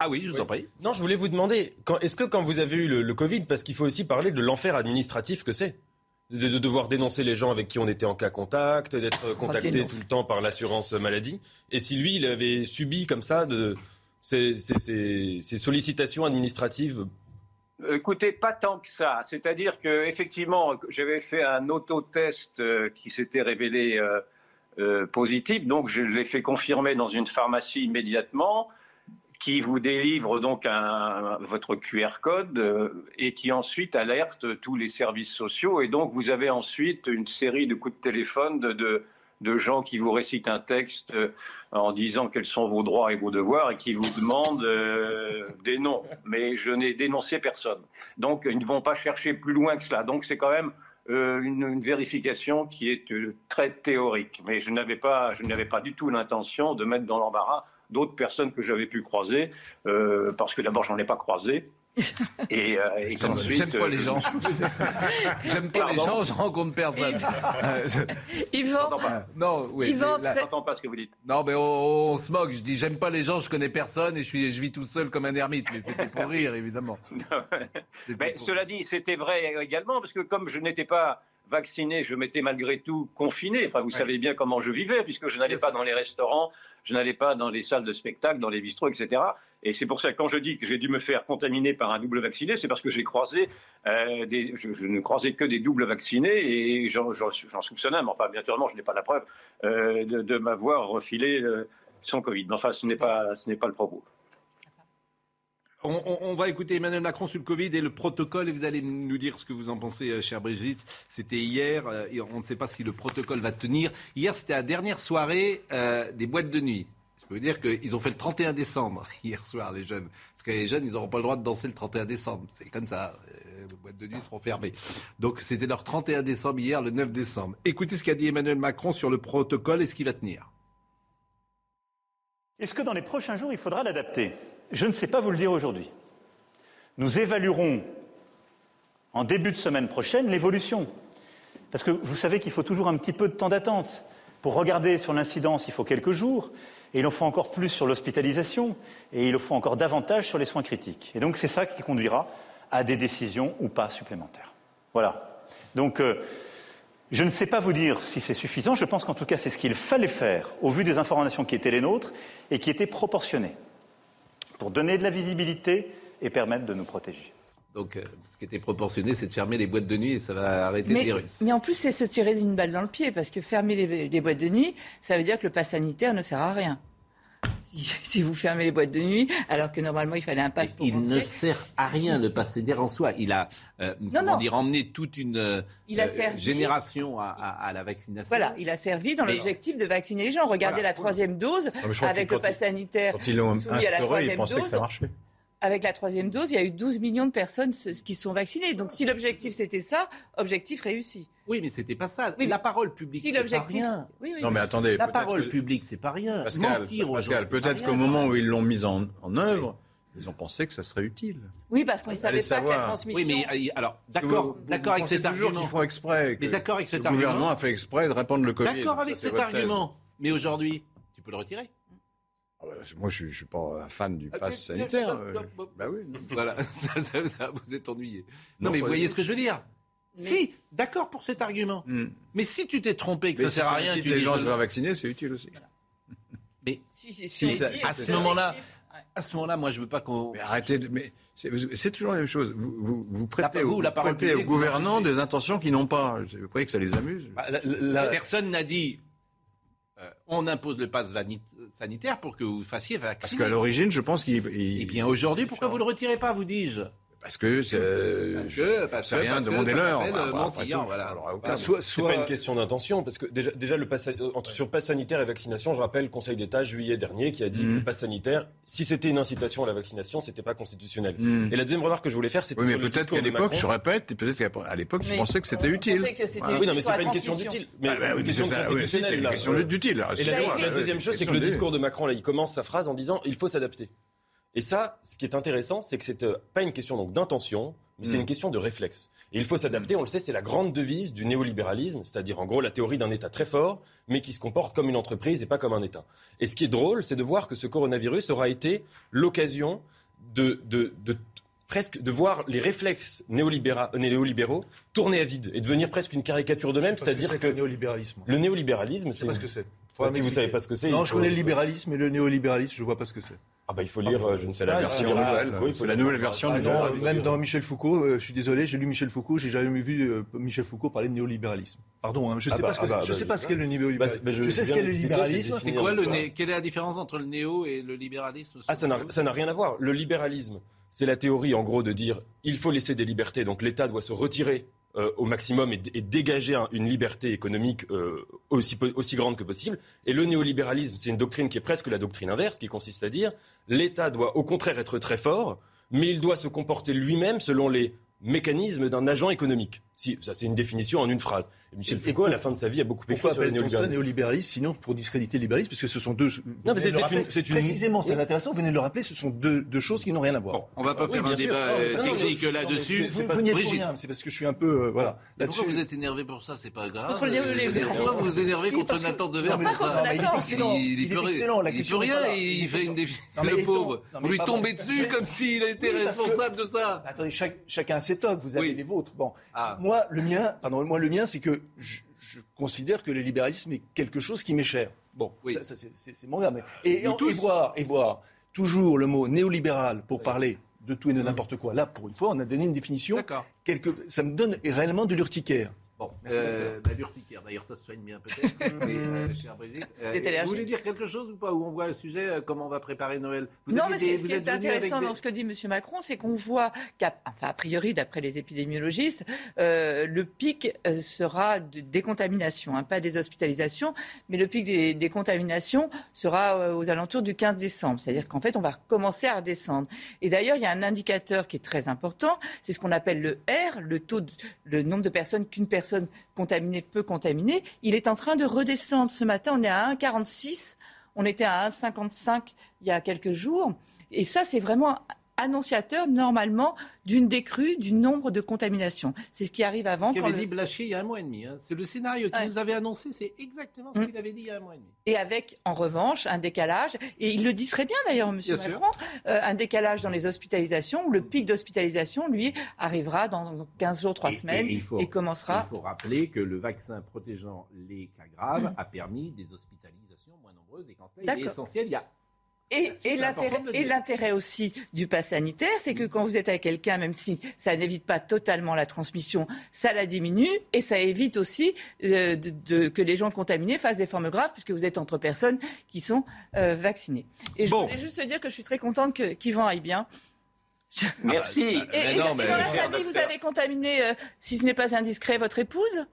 A: ah oui, je vous
E: Oui.
A: en prie.
E: Non, je voulais vous demander, quand- est-ce que quand vous avez eu le, le Covid, parce qu'il faut aussi parler de l'enfer administratif que c'est de, de devoir dénoncer les gens avec qui on était en cas contact, d'être contacté tout le temps par l'assurance maladie. Et si lui, il avait subi comme ça de, ces, ces- ces- ces sollicitations administratives
K: Écoutez, pas tant que ça. C'est-à-dire que effectivement, j'avais fait un autotest euh, qui s'était révélé euh, euh, positif, donc je l'ai fait confirmer dans une pharmacie immédiatement, qui vous délivre donc un, votre QR code euh, et qui ensuite alerte tous les services sociaux. Et donc vous avez ensuite une série de coups de téléphone de, de gens qui vous récitent un texte euh, en disant quels sont vos droits et vos devoirs et qui vous demandent euh, des noms. Mais je n'ai dénoncé personne. Donc ils ne vont pas chercher plus loin que cela. Donc c'est quand même euh, une, vérification qui est très théorique. Mais je n'avais pas, je n'avais pas du tout l'intention de mettre dans l'embarras d'autres personnes que j'avais pu croiser, parce que d'abord j'en ai pas croisé. Et, euh, et
A: J'aime
K: qu'ensuite,
A: j'aime pas
K: euh,
A: les gens. J'aime pas les gens, je rencontre personne. Euh, je-
B: Yvan,
K: J'entends pas.
A: Non, oui.
B: Yvan,
A: là-
B: très-
K: pas ce que vous dites.
A: Non, mais on, on se moque. Je dis, j'aime pas les gens, je connais personne et je, suis, je vis tout seul comme un ermite. Mais c'était pour rire, évidemment.
K: Mais
A: pour-
K: cela dit, c'était vrai également, parce que comme je n'étais pas vacciné, je m'étais malgré tout confiné. Enfin, vous savez bien comment je vivais, puisque je n'allais pas dans les restaurants, je n'allais pas dans les salles de spectacle, dans les bistrots, etc. Et c'est pour ça que quand je dis que j'ai dû me faire contaminer par un double vacciné, c'est parce que j'ai croisé euh, je, ne croisais que des doubles vaccinés et j'en soupçonnais, mais enfin, bien naturellement, je n'ai pas la preuve euh, de, m'avoir refilé euh, son Covid. Mais enfin, ce n'est pas, ce n'est pas le propos.
A: On, va écouter Emmanuel Macron sur le Covid et le protocole et vous allez nous dire ce que vous en pensez, euh, chère Brigitte. C'était hier euh, on ne sait pas si le protocole va tenir. Hier, c'était la dernière soirée euh, des boîtes de nuit. Je peux vous dire qu'ils ont fait le 31 décembre hier soir, les jeunes. Parce que les jeunes, ils n'auront pas le droit de danser le 31 décembre. C'est comme ça. Les boîtes de nuit seront fermées. Donc c'était leur 31 décembre hier, le 9 décembre. Écoutez ce qu'a dit Emmanuel Macron sur le protocole et ce qu'il va tenir.
H: Est-ce que dans les prochains jours, il faudra l'adapter? Je ne sais pas vous le dire aujourd'hui. Nous évaluerons en début de semaine prochaine l'évolution. Parce que vous savez qu'il faut toujours un petit peu de temps d'attente. Pour regarder sur l'incidence, il faut quelques jours, et il en faut encore plus sur l'hospitalisation, et il en faut encore davantage sur les soins critiques. Et donc c'est ça qui conduira à des décisions ou pas supplémentaires. Voilà. Donc euh, je ne sais pas vous dire si c'est suffisant. Je pense qu'en tout cas, c'est ce qu'il fallait faire au vu des informations qui étaient les nôtres et qui étaient proportionnées pour donner de la visibilité et permettre de nous protéger.
A: Donc, euh, ce qui était proportionné, c'est de fermer les boîtes de nuit et ça va arrêter le
B: Mais,
A: virus.
B: mais en plus, c'est se tirer d'une balle dans le pied, parce que fermer les, les boîtes de nuit, ça veut dire que le pass sanitaire ne sert à rien. Si, si vous fermez les boîtes de nuit, alors que normalement il fallait un pass pour
A: Il
B: rentrer.
A: ne sert à rien le pass sanitaire en soi. Il a, euh, comment
B: non.
A: dire, emmené toute une euh,
B: Il a
A: euh,
B: servi.
A: génération à, à- à la vaccination.
B: Voilà, il a servi dans l'objectif de vacciner les gens. Regardez
A: Voilà.
B: la troisième dose avec
C: que
B: le pass sanitaire.
C: Quand ils l'ont instauré, ils pensaient que
B: dose.
C: ça marchait.
B: Avec la troisième dose, il y a eu 12 millions de personnes se- qui sont vaccinées. Donc si l'objectif c'était ça, objectif réussi.
A: Oui, mais c'était pas ça.
B: Oui,
A: la parole publique,
B: si
A: c'est pas
B: l'objectif-
A: rien.
B: Oui, oui.
C: Non, mais attendez.
A: La parole
C: que-
A: publique, c'est pas rien.
C: Pascal,
A: Mentir
C: Pascal, peut-être qu'au moment où ils l'ont mise en, en œuvre, ils ont pensé que ça serait utile.
B: Oui, parce qu'on ne savait pas que la transmission.
A: Oui, mais euh, alors, d'accord, d'accord avec cet argument.
C: qu'ils font exprès.
A: Mais d'accord avec cet
C: le
A: argument.
C: gouvernement a fait exprès de répandre le Covid.
A: D'accord avec cet argument. Mais aujourd'hui, tu peux le retirer.
C: Ah bah, Moi, je ne suis pas un fan du
A: Ah,
C: pass sanitaire.
A: mais-
C: euh, Bah oui.
A: Voilà, ça, ça- ça vous êtes ennuyé. Non,
C: Non,
A: mais vous voyez ce que je veux dire
B: Mais-
A: Si, d'accord pour cet argument.
C: Hmm.
A: Mais si tu t'es trompé, que
C: Mais
A: ça
C: si
A: sert à rien, tu
C: les
A: dis
C: gens se faire vacciner, c'est utile aussi.
A: Mais
B: Si, si,
C: Si, ça-
A: à
C: c'est
A: ce moment-là,
B: Ouais.
A: à ce moment-là, moi, je veux pas qu'on.
C: Mais arrêtez de. Mais c'est toujours la même chose. Vous, vous, vous prêtez,
A: vous,
C: au,
A: la parole
C: prêtez
A: publique,
C: aux gouvernants des intentions qu'ils n'ont pas. Vous croyez que ça les amuse
D: Bah, la- la-
A: Personne n'a dit. Euh, on impose le pass sanitaire pour que vous fassiez
C: Parce
A: vacciner.
C: qu'à l'origine, je pense qu'il. il-
A: Eh bien, aujourd'hui, pourquoi vous le retirez pas, vous dis-je?
C: Parce que c'est.
A: Parce que, parce
C: c'est
A: que,
C: rien, demandez-leur.
A: euh, voilà.
D: soit,
E: pas une question d'intention, parce que déjà, déjà le pass, euh, entre, sur pass sanitaire et vaccination, je rappelle le Conseil d'État juillet dernier qui a dit
C: Mhm.
E: que le pass sanitaire, si c'était une incitation à la vaccination, c'était pas constitutionnel.
C: Hmm.
E: Et la deuxième remarque que je voulais faire, c'était
C: Oui, mais peut-être qu'à l'époque,
E: Macron.
C: je répète, peut-être qu'à l'époque, ils
B: Mais
C: pensaient que c'était
B: on
C: utile.
B: que
C: Voilà.
E: Oui, non, mais c'est pas une question d'utile. Mais
C: Ah,
E: c'est
C: bah
E: une question
C: c'est une d'utile.
E: Et la, deuxième chose, c'est que le discours de Macron, là, il commence sa phrase en disant il faut s'adapter. Et ça, ce qui est intéressant, c'est que c'est euh, pas une question donc d'intention, mais c'est
C: Mm.
E: une question de réflexe. Et il faut s'adapter, on le sait, c'est la grande devise du néolibéralisme, c'est-à-dire en gros la théorie d'un État très fort, mais qui se comporte comme une entreprise et pas comme un État. Et ce qui est drôle, c'est de voir que ce coronavirus aura été l'occasion de, de, de- presque de voir les réflexes néolibéra- néolibéraux tourner à vide et devenir presque une caricature d'eux-mêmes, c'est-à-dire
D: c'est
E: que
D: le néolibéralisme.
E: le néolibéralisme,
D: Je sais
E: c'est
D: pas ce que c'est.
E: Si vous savez pas ce que c'est,
D: Non, je connais le libéralisme et le néolibéralisme, je vois pas ce que c'est.
E: Ah bah il faut lire, euh, je ne sais
C: C'est la version nouvelle.
E: Il faut
C: la nouvelle version
D: Ah
C: du
D: non,
C: libéralisme.
D: même dans Michel Foucault, euh, je suis désolé, j'ai lu Michel Foucault, j'ai jamais vu euh, Michel Foucault parler de néolibéralisme. Pardon, hein, je
E: Ah
D: sais
E: bah,
D: pas ce que
E: ah bah.
D: Je
E: bah,
D: sais pas ce qu'est le
E: Bah,
D: néolibéralisme.
E: bah,
D: je,
E: je
D: sais ce qu'est le libéralisme.
E: j'ai
A: C'est quoi le
E: Voilà.
A: né Quelle est la différence entre le néo et le libéralisme
E: Ah, ça n'a ça n'a rien à voir. Le libéralisme, c'est la théorie, en gros, de dire il faut laisser des libertés, donc l'État doit se retirer euh, au maximum et, dégager un- une liberté économique euh, aussi grande que possible. Et le néolibéralisme, c'est une doctrine qui est presque la doctrine inverse, qui consiste à dire l'État doit au contraire être très fort, mais il doit se comporter lui-même selon les mécanismes d'un agent économique. Si, ça c'est une définition en une phrase. Et Michel
D: Et
E: Foucault,
D: pour-
E: à la fin de sa vie, a beaucoup écrit
D: Pourquoi
E: sur le
D: appelle-t-on ça
E: néolibéralisme.
D: néolibéralisme Sinon, pour discréditer le libéralisme, parce que ce sont deux. vous
E: mais c'est- une- c'est une-
D: Précisément, c'est
E: Oui.
D: intéressant, vous venez de le rappeler, ce sont deux, deux choses qui n'ont rien à voir.
A: Bon, on va pas
E: Oui,
A: faire un
E: sûr.
A: débat
E: Non,
A: euh,
E: non, non,
A: technique
E: non,
A: là-dessus.
D: vous, vous n'y êtes rien, c'est parce que je suis un peu. euh, voilà.
A: Pourquoi vous êtes énervé pour ça? C'est pas grave.
B: Néolibéralisme.
A: Pourquoi vous vous énervez contre Nathan
D: Non, Non, mais il est excellent.
A: Il,
D: Il. La
A: il
D: question n'est
A: rien, il,
D: Il
A: fait une définition.
D: Non,
A: Le pauvre.
D: non,
A: Vous lui tombez dessus comme s'il était responsable de ça.
D: Attendez, chacun sait ses tocs, vous avez
A: Oui.
D: les vôtres. Bon,
A: Ah.
D: moi, le mien, pardon, moi, le mien, c'est que je, je considère que le libéralisme est quelque chose qui m'est cher. Bon,
A: Oui.
D: ça, ça, c'est- mon gars. mais- Et, voir, et voir toujours le mot néolibéral pour parler de tout et de n'importe quoi. Là, pour une fois, on a donné une définition. Quelque, ça me donne réellement de l'urticaire.
A: Bon, euh, bah, l'urticaire, d'ailleurs, ça se soigne bien peut-être. mais, euh, chère Brigitte, euh, vous voulez dire quelque chose ou pas? Ou on voit un sujet, euh, comment on va préparer Noël? Vous
B: non, mais ce qui,
A: des-
B: ce qui est intéressant
A: des-
B: dans ce que dit M. Macron, c'est qu'on voit qu'à enfin, a priori, d'après les épidémiologistes, euh, le pic euh, sera de décontamination, hein, pas des hospitalisations, mais le pic des, des contaminations sera euh, aux alentours du 15 décembre. C'est-à-dire qu'en fait, on va commencer à redescendre. Et d'ailleurs, il y a un indicateur qui est très important, c'est ce qu'on appelle le R, le taux, de- le nombre de personnes qu'une personne contaminée peut contaminer. Il est en train de redescendre. Ce matin, on est à 1,46. On était à 1,55 il y a quelques jours. Et ça, c'est vraiment annonciateur, normalement, d'une décrue du nombre de contaminations. C'est ce qui arrive avant.
A: Ce
B: quand
A: qu'avait
B: le-
A: dit Blachier il y a un mois et demi. hein. C'est le scénario qu'il
B: Ouais.
A: nous avait annoncé, c'est exactement ce
B: Mm.
A: qu'il avait dit il y a un mois et demi.
B: Et avec, en revanche, un décalage, et il le dit très bien d'ailleurs, M.
A: Bien.
B: Macron, euh, un décalage dans les hospitalisations, où le pic d'hospitalisation, lui, arrivera dans 15 jours, 3
A: Et-
B: semaines,
A: et il faut-
B: commencera.
A: Il faut rappeler que le vaccin protégeant les cas graves a permis des hospitalisations moins nombreuses et qu'en cela, il est essentiel. Il y a
B: Et, l'intérêt, aussi du pass sanitaire, c'est que quand vous êtes avec quelqu'un, même si ça n'évite pas totalement la transmission, ça la diminue et ça évite aussi euh, de, de- que les gens contaminés fassent des formes graves puisque vous êtes entre personnes qui sont euh, vaccinées. Et je
A: Bon.
B: voulais juste dire que je suis très contente que qu'Yvan aille bien.
K: Merci.
A: bah,
B: Et,
A: Mais
B: et
A: non,
B: si
A: mais-
B: dans la famille, vous avez contaminé, euh, si ce n'est pas indiscret, votre épouse?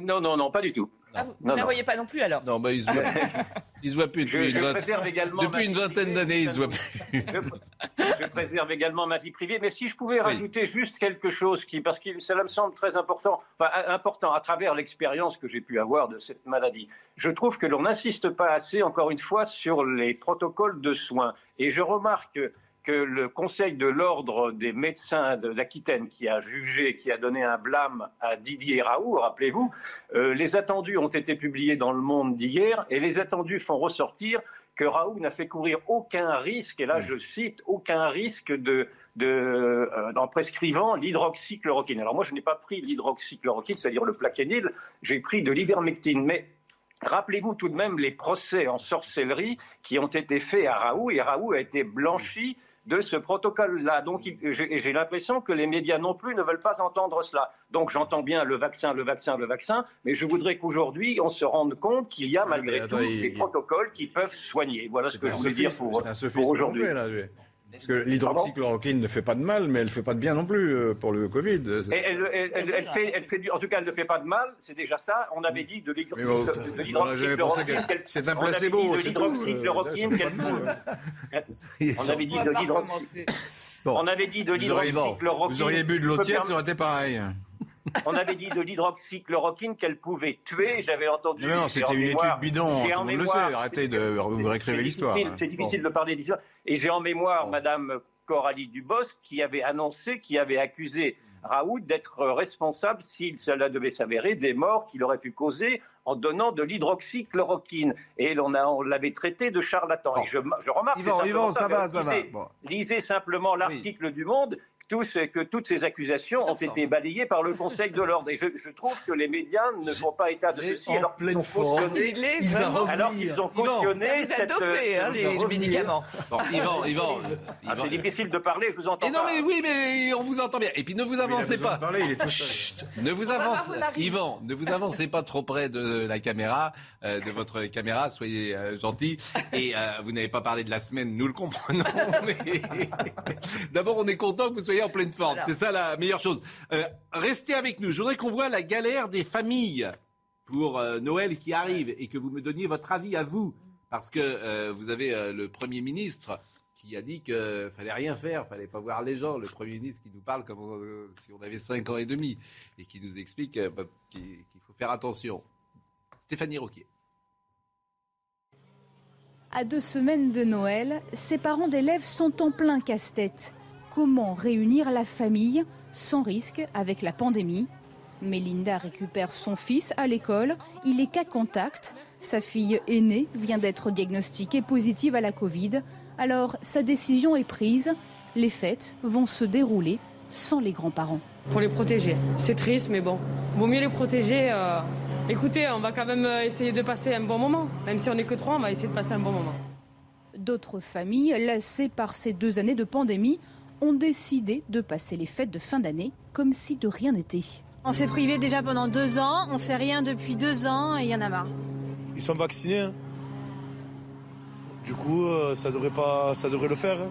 K: Non, non, non, pas du tout.
B: Ah, Vous, ne la
K: non.
B: voyez pas non plus alors
A: Non, bah, il se voit, il se voit plus depuis,
K: je
A: une, vingt-
K: préserve également ma
A: depuis une
K: vie
A: vingtaine d'années. Il se voit plus.
K: je, je préserve également ma vie privée, mais si je pouvais rajouter juste quelque chose qui, parce que cela me semble très important, enfin important à travers l'expérience que j'ai pu avoir de cette maladie. Je trouve que l'on n'insiste pas assez, encore une fois, sur les protocoles de soins. Et je remarque que le Conseil de l'ordre des médecins de l'Aquitaine, qui a jugé, qui a donné un blâme à Didier Raoult, rappelez-vous, euh, les attendus ont été publiés dans le Monde d'hier, et les attendus font ressortir que Raoult n'a fait courir aucun risque, et là je cite, aucun risque de, de, euh, en prescrivant l'hydroxychloroquine. Alors moi je n'ai pas pris l'hydroxychloroquine, c'est-à-dire le plaquenil, j'ai pris de l'ivermectine, mais rappelez-vous tout de même les procès en sorcellerie qui ont été faits à Raoult, et Raoult a été blanchi de ce protocole-là. Donc j'ai l'impression que les médias non plus ne veulent pas entendre cela. Donc j'entends bien le vaccin, le vaccin, le vaccin, mais je voudrais qu'aujourd'hui on se rende compte qu'il y a malgré
C: mais attends,
K: tout
C: il-
K: des
C: il-
K: protocoles qui peuvent soigner. Voilà ce que je voulais dire pour, pour aujourd'hui.
C: Parce que l'hydroxychloroquine ne fait pas de mal, mais elle ne fait pas de bien non plus euh, pour le Covid.
K: Et elle, elle- elle- elle fait, elle fait du- en tout cas, elle ne fait pas de mal, c'est déjà ça. On avait dit de l'hydroxychloroquine.
C: c'est un placebo,
K: l'hydroxychloroquine qu'elle On avait dit de
B: va pas
K: l'hydroxy.
B: recommencer.
C: Bon.
K: On avait dit de l'hydroxychloroquine.
C: vous auriez bu de l'eau tiède, ça aurait été pareil.
K: On avait dit de l'hydroxychloroquine qu'elle pouvait tuer. J'avais entendu.
C: Mais non, c'était une
K: mémoire-
C: étude bidon, tout
K: en
C: le
K: mémoire-
C: sait. Arrêtez de vous réécrire
K: c'est
C: l'histoire.
K: difficile-
C: hein.
K: C'est difficile de parler d'histoire. Et j'ai en mémoire Madame Coralie Dubos qui avait annoncé, qui avait accusé Raoult d'être responsable, si cela devait s'avérer, des morts qu'il aurait pu causer en donnant de l'hydroxychloroquine. Et on, l'avait traité de charlatan. Et je, je remarque
C: Yvan, Yvan,
K: simplement
C: ça va, ça va.
K: Lisez-
C: Bon.
K: Lisez simplement l'article du Monde. Tous, que toutes ces accusations ont été balayées par le Conseil de l'ordre. Et je, je trouve que les médias ne font pas état de ceci alors qu'ils
D: pleine
K: ont cautionné,
B: Il est
D: Il
K: alors qu'ils ont cautionné cette...
B: dopé, hein,
K: ce-
B: les, les médicaments.
A: Bon, Yvan, Yvan, euh,
K: Ah,
A: Yvan-
K: c'est difficile de parler, je vous entends
A: Et non,
K: pas.
A: mais oui, mais on vous entend bien. Et puis ne vous avancez pas.
C: de parler, il est tout seul.
A: Ne vous
B: va
A: avancez. Yvan, ne vous avancez pas trop près de la caméra, euh, de votre caméra, soyez euh, gentil. Et euh, vous n'avez pas parlé de la semaine, nous le comprenons. mais- D'abord, on est content que vous soyez en pleine forme.
B: Voilà.
A: C'est ça la meilleure chose. Euh, restez avec nous. Je voudrais qu'on voit la galère des familles pour euh, Noël qui arrive et que vous me donniez votre avis à vous. Parce que euh, vous avez euh, le Premier ministre qui a dit qu'il fallait rien faire, fallait pas voir les gens. Le Premier ministre qui nous parle comme euh, si on avait 5 ans et demi et qui nous explique euh, bah, qu'il faut faire attention. Stéphanie Roquier.
L: À deux semaines de Noël, ces parents d'élèves sont en plein casse-tête. Comment réunir la famille sans risque avec la pandémie Mélinda récupère son fils à l'école, il est cas contact. Sa fille aînée vient d'être diagnostiquée positive à la Covid. Alors sa décision est prise, les fêtes vont se dérouler sans les grands-parents.
M: Pour les protéger. C'est triste, mais bon, vaut mieux les protéger. euh, Écoutez, on va quand même euh, essayer de passer un bon moment. Même si on n'est que trois, on va essayer de passer un bon moment.
L: D'autres familles, lassées par ces deux années de pandémie, ont décidé de passer les fêtes de fin d'année comme si de rien n'était.
N: On s'est privé déjà pendant deux ans, on fait rien depuis deux ans et il y en a marre.
O: Ils sont vaccinés. hein. Du coup, euh, ça devrait pas, ça devrait le faire. hein.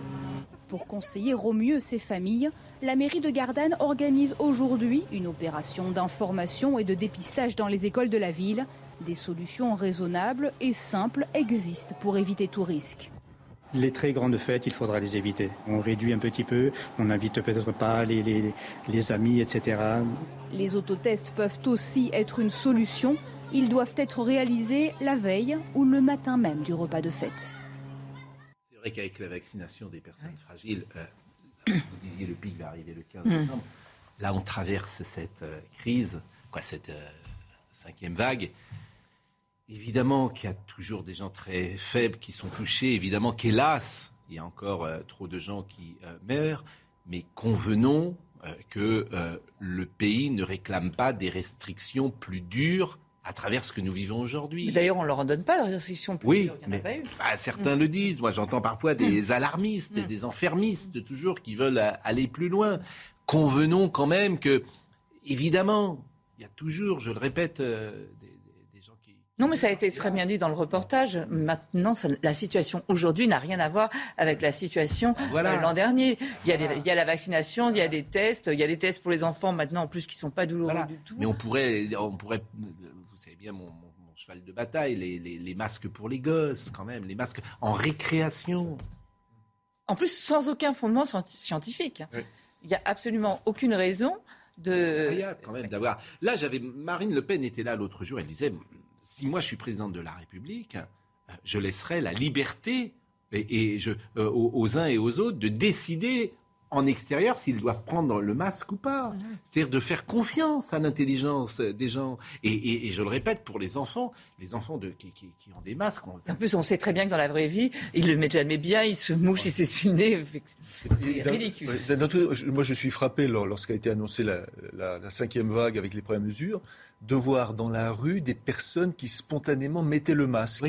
L: Pour conseiller au mieux ces familles, la mairie de Gardanne organise aujourd'hui une opération d'information et de dépistage dans les écoles de la ville. Des solutions raisonnables et simples existent pour éviter tout risque.
P: Les très grandes fêtes, il faudra les éviter. On réduit un petit peu, on n'invite peut-être pas les, les- les amis, etc.
L: Les autotests peuvent aussi être une solution. Ils doivent être réalisés la veille ou le matin même du repas de fête.
A: C'est vrai qu'avec la vaccination des personnes fragiles, euh, vous disiez le pic va arriver le 15
B: Mm.
A: décembre. Là, on traverse cette euh, crise, quoi, cette euh, cinquième vague. Évidemment qu'il y a toujours des gens très faibles qui sont touchés. Évidemment qu'hélas, il y a encore euh, trop de gens qui euh, meurent. Mais convenons euh, que le pays ne réclame pas des restrictions plus dures à travers ce que nous vivons aujourd'hui.
B: D'ailleurs, on ne leur en donne pas de restrictions plus
A: Oui,
B: dures, il n'y en a pas eu.
A: bah, certains
B: Mm.
A: le disent. Moi, j'entends parfois des alarmistes,
B: Mm.
A: des enfermistes, toujours, qui veulent aller plus loin. Convenons quand même que, évidemment, il y a toujours, je le répète, euh, des, des- des gens qui...
B: Non, mais ça a été très bien dit dans le reportage. Maintenant, ça- la situation aujourd'hui n'a rien à voir avec la situation
A: Voilà.
B: euh, l'an dernier. Il y, a les- il y a la vaccination, il y a des tests, il y a des tests pour les enfants maintenant en plus qui ne sont pas douloureux
A: Voilà.
B: du tout.
A: Mais on pourrait, on pourrait, vous savez bien mon, mon- mon cheval de bataille, les, les- les masques pour les gosses, quand même, les masques en récréation.
B: En plus, sans aucun fondement scienti- scientifique. Il n'y a absolument aucune raison de.
A: incroyable quand même d'avoir. Là, j'avais Marine Le Pen était là l'autre jour. Elle disait si moi je suis présidente de la République, euh, je laisserai la liberté euh, aux uns et aux autres de décider en extérieur s'ils doivent prendre le masque ou pas. C'est-à-dire de faire confiance à l'intelligence des gens. Et, et- et je le répète, pour les enfants, les enfants de, qui, qui- qui ont des masques, on-
B: En plus, on sait très bien que dans la vraie vie, ils le mettent jamais bien, ils se mouchent, ils s'essuient le nez. C'est ridicule.
D: moi, je suis frappé lors- lorsqu'a été annoncée la, la- la cinquième vague avec les premières mesures, de voir dans la rue des personnes qui spontanément mettaient le masque.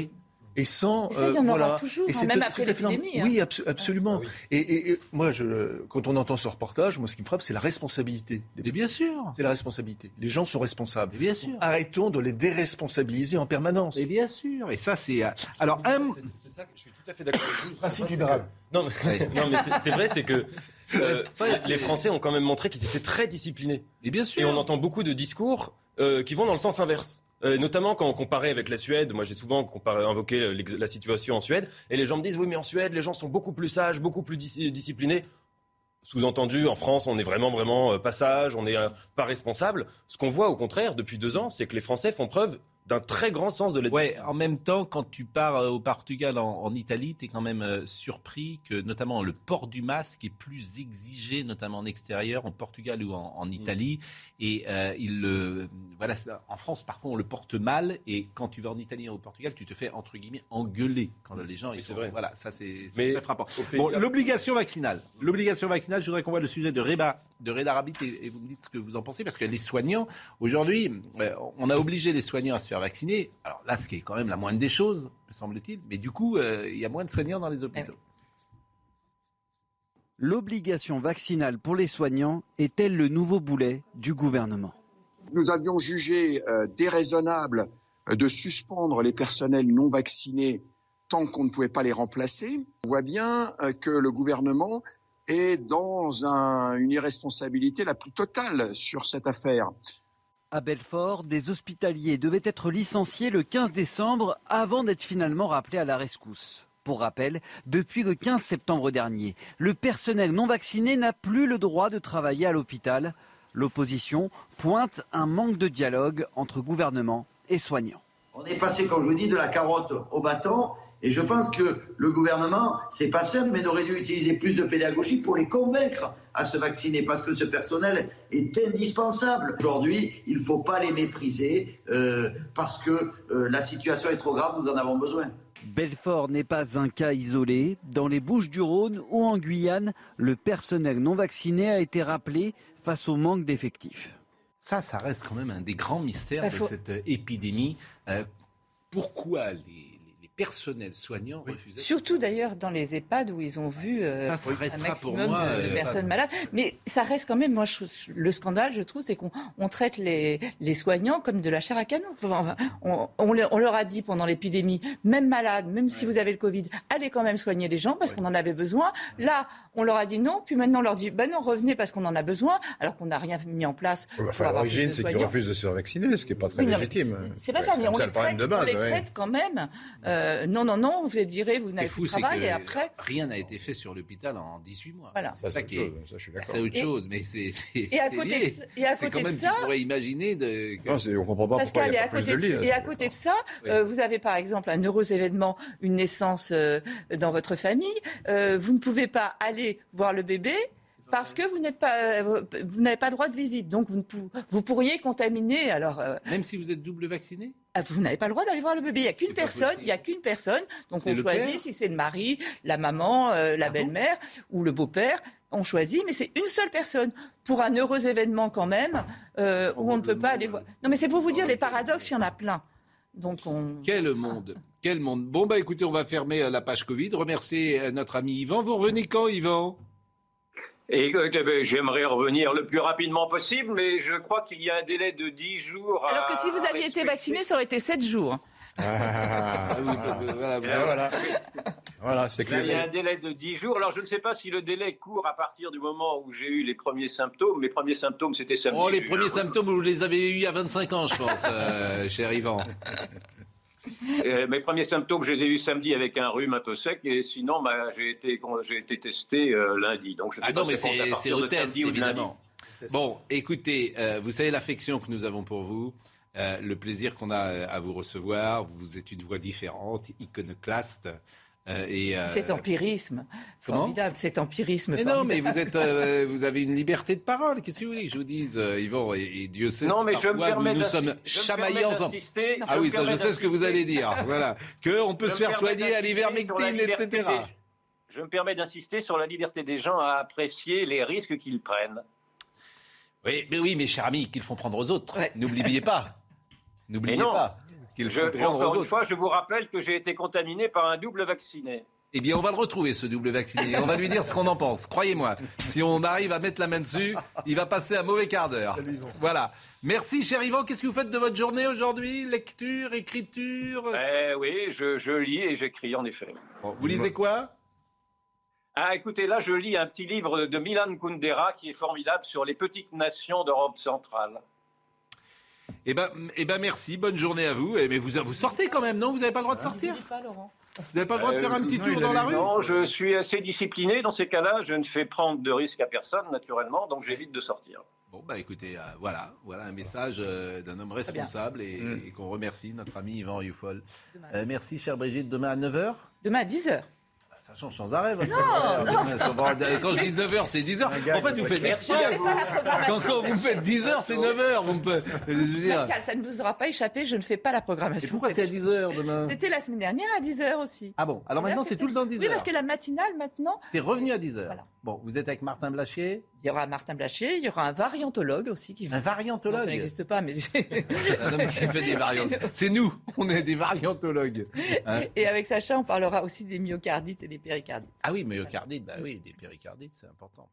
D: Et sans.
B: Et ça, il y en aura
D: voilà.
B: toujours,
D: Et
B: hein,
D: c'est
B: même
D: tout-
B: après l'épidémie, hein.
D: Oui, abso- absolument. Et, et- et moi, je, quand on entend ce reportage, moi, ce qui me frappe, c'est la responsabilité. Des
A: bien sûr.
D: C'est la responsabilité. Les gens sont responsables.
A: bien sûr.
D: Arrêtons de les déresponsabiliser en permanence.
A: Et bien sûr. Et ça, c'est. euh, Alors, un.
E: C'est ça que je suis tout à fait d'accord avec vous.
D: Principe
E: C'est
D: libéral.
E: que- Non, mais, non, mais c'est- c'est vrai, c'est que euh, les Français ont quand même montré qu'ils étaient très disciplinés.
A: Et bien sûr.
E: Et on entend beaucoup de discours euh, qui vont dans le sens inverse. Euh, notamment quand on comparait avec la Suède, moi j'ai souvent comparé, invoqué la situation en Suède, et les gens me disent oui mais en Suède les gens sont beaucoup plus sages, beaucoup plus dis- disciplinés. Sous-entendu, en France, on est vraiment, vraiment euh, pas sage, on n'est euh, pas responsable. Ce qu'on voit au contraire depuis deux ans, c'est que les Français font preuve d'un très grand sens de la
A: Ouais, en même temps, quand tu pars euh, au Portugal, en, en Italie, tu es quand même euh, surpris que notamment le port du masque est plus exigé, notamment en extérieur, en Portugal ou en, en Italie. Et euh, il le, voilà, en France, parfois, on le porte mal. Et quand tu vas en Italie ou au Portugal, tu te fais, entre guillemets, engueuler quand les gens. ils
E: c'est
A: sont-
E: vrai.
A: Voilà, ça, c'est très frappant. Bon, l'obligation vaccinale. L'obligation vaccinale, je voudrais qu'on voit le sujet de Reda, de Reda Rabbit et, et vous me dites ce que vous en pensez, parce que les soignants, aujourd'hui, euh, on a obligé les soignants à se faire vacciner. Alors là, ce qui est quand même la moindre des choses, me semble-t-il, mais du coup, euh, il y a moins de soignants dans les hôpitaux.
Q: L'obligation vaccinale pour les soignants est-elle le nouveau boulet du gouvernement?
R: Nous avions jugé euh, déraisonnable euh, de suspendre les personnels non vaccinés tant qu'on ne pouvait pas les remplacer. On voit bien euh, que le gouvernement est dans un- une irresponsabilité la plus totale sur cette affaire.
Q: À Belfort, des hospitaliers devaient être licenciés le 15 décembre avant d'être finalement rappelés à la rescousse. Pour rappel, depuis le 15 septembre dernier, le personnel non vacciné n'a plus le droit de travailler à l'hôpital. L'opposition pointe un manque de dialogue entre gouvernement et soignants.
S: On est passé, comme je vous dis, de la carotte au bâton. Et je pense que le gouvernement, c'est pas simple, mais aurait dû utiliser plus de pédagogie pour les convaincre à se vacciner, parce que ce personnel est indispensable. Aujourd'hui, il ne faut pas les mépriser, euh, parce que euh, la situation est trop grave, nous en avons besoin.
Q: Belfort n'est pas un cas isolé. Dans les Bouches du Rhône ou en Guyane, le personnel non vacciné a été rappelé face au manque d'effectifs.
A: Ça, ça reste quand même un des grands mystères
B: Bah,
A: de
B: faut-
A: cette euh, épidémie. Euh, pourquoi les, les personnels soignants refusaient
B: Surtout d'ailleurs dans les EHPAD où ils ont vu euh,
A: Ça, ça
B: un maximum
A: pour moi,
B: de
A: euh,
B: personnes malades. Mais ça reste quand même, moi, je, le scandale, je trouve, c'est qu'on on traite les, les soignants comme de la chair à canon. Enfin, on, on leur- on leur a dit pendant l'épidémie, même malade, même si vous avez le Covid, allez quand même soigner les gens parce qu'on en avait besoin. Là, on leur a dit non, puis maintenant on leur dit, ben non, revenez parce qu'on en a besoin, alors qu'on n'a rien mis en place.
C: Enfin,
B: plus
C: l'origine, c'est qu'ils refusent de se faire vacciner, ce qui n'est pas très
B: Oui,
C: légitime.
B: C'est pas
C: Ouais,
B: ça, mais on
C: ça
B: les,
C: le problème
B: traite,
C: de base.
B: on les
C: ouais.
B: traite quand même. Euh, non, non, non, vous êtes viré, vous n'avez plus de travail, et après.
A: rien n'a été fait sur l'hôpital en 18 mois.
B: Voilà.
A: C'est
C: Ça,
A: ça, qui
C: autre
A: est.
C: chose, ça, je suis d'accord.
A: c'est autre
B: Et-
A: chose, mais c'est.
B: Et à côté
A: lié.
B: de- et à
A: C'est
B: côté
A: quand même,
B: de ça-
A: tu pourrais imaginer de. que-
C: Non, on comprend pas pourquoi il
B: Pascal, et
C: a
B: à,
C: pas plus de
B: de,
C: lits.
B: et à côté de ça, euh, vous avez par exemple un heureux événement, une naissance euh, dans votre famille. Euh, vous ne pouvez pas aller voir le bébé parce que vous n'êtes pas, euh, vous n'avez pas droit de visite. Donc vous, ne pou- vous pourriez contaminer. Alors euh,
A: Même si vous êtes double vacciné?
B: Ah, vous n'avez pas le droit d'aller voir le bébé. Il n'y a qu'une personne.
A: possible.
B: Il y a qu'une personne. Donc on choisit si c'est le mari, la maman, euh, la
A: Ah bon?
B: belle-mère ou le beau-père. On choisit, mais c'est une seule personne pour un heureux événement quand même euh, où on ne peut pas aller voir. Non, mais c'est pour vous dire les paradoxes. Il y en a plein. Donc on.
A: Quel monde Quel monde Bon, bah écoutez, on va fermer la page Covid. Remercier notre ami Yvan. Vous revenez quand, Yvan?
K: Et euh, eh ben, j'aimerais revenir le plus rapidement possible, mais je crois qu'il y a un délai de 10 jours. à-
B: Alors que si vous
K: à
B: aviez été vacciné, ça aurait été 7 jours.
C: Ah,
A: oui, parce que, voilà,
C: voilà. Voilà, c'est
K: Là, il y a un
C: clair.
K: délai de 10 jours. Alors, je ne sais pas si le délai court à partir du moment où j'ai eu les premiers symptômes. Mes premiers symptômes, c'était samedi.
A: Oh, les premiers symptômes, vous les avez eus il y a 25 ans, je pense, euh, cher Yvan.
K: Euh, mes premiers symptômes, je les ai eus samedi avec un rhume un peu sec. Et sinon, bah, j'ai été, j'ai été testé euh, lundi. Donc, je sais
A: Ah
K: pas
A: non, mais c'est au
K: de
A: test, évidemment. Bon, écoutez, euh, vous savez l'affection que nous avons pour vous, euh, le plaisir qu'on a à vous recevoir. Vous êtes une voix différente, iconoclaste. Euh, et, euh,
B: Cet empirisme
A: comment?
B: formidable. Cet empirisme
A: mais non, mais
B: formidable.
A: vous êtes, euh, vous avez une liberté de parole. Qu'est-ce que vous voulez que je vous dise, euh, Yvan et, et Dieu sait.
K: Non, mais je me
A: parfois
K: permets
A: nous nous sommes
K: je me
A: chamaillés ensemble.
K: d'insister-
A: Ah
K: je
A: oui, ça, je sais ce que vous allez dire. Voilà, que on peut
K: Je
A: se
K: me
A: faire
K: permets
A: soigner à
K: d'insister sur la
A: l'ivermectine,
K: liberté
A: etc.
K: des- Je me permets d'insister sur la liberté des gens à apprécier les risques qu'ils prennent.
A: Oui, mais oui, mes chers amis, qu'ils font prendre aux autres. N'oubliez pas. N'oubliez
K: non.
A: pas qu'ils
K: Je-
A: font prendre
K: encore
A: aux
K: une
A: autres.
K: fois, je vous rappelle que j'ai été contaminé par un double vacciné.
A: Eh bien, on va le retrouver, ce double vacciné. Et on va lui dire ce qu'on en pense. Croyez-moi. Si on arrive à mettre la main dessus, il va passer un mauvais quart d'heure. Voilà. Merci, cher Yvan. Qu'est-ce que vous faites de votre journée aujourd'hui? Lecture, écriture?
K: Eh oui, je, je lis et j'écris en effet.
A: Vous lisez quoi?
K: Ah, écoutez, là, je lis un petit livre de Milan Kundera qui est formidable sur les petites nations d'Europe centrale.
A: Eh ben, eh ben, merci. Bonne journée à vous. Eh, mais vous, vous sortez quand même, non? Vous n'avez pas le droit de sortir? Vous n'avez pas le droit de faire un petit
K: Euh,
A: tour dans la rue?
K: Non, je suis assez discipliné. Dans ces cas-là, je ne fais prendre de risques à personne, naturellement, donc j'évite de sortir.
A: Bon, bah écoutez, euh, voilà, voilà un message euh, d'un homme responsable et, et qu'on remercie, notre ami Yvan. Euh, merci, chère Brigitte. Demain à 9h
B: Demain à 10h.
A: Ça change sans arrêt, votre va- Quand je dis 9h, c'est 10h. En fait, vous faites
K: Merci à vous.
A: Quand, quand vous faites 10h, c'est 9h. Vous me je veux dire.
B: Pascal, ça ne vous aura pas échappé, je ne fais pas la programmation.
A: Et pourquoi c'est à 10h demain
B: C'était la semaine dernière à 10h aussi.
A: Ah bon Alors maintenant, c'est tout le temps 10h.
B: Oui, parce que la matinale, maintenant,
A: C'est revenu à 10h. Bon, vous êtes avec Martin Blachier
B: il y aura Martin Blachier, il y aura un variantologue aussi qui
A: Un variantologue
B: Non, ça n'existe pas, mais.
A: Fait des variantes. C'est nous, on est des variantologues. Hein
B: Et avec Sacha, on parlera aussi des myocardites et des péricardites.
A: Ah oui, myocardite, bah oui, des péricardites, c'est important.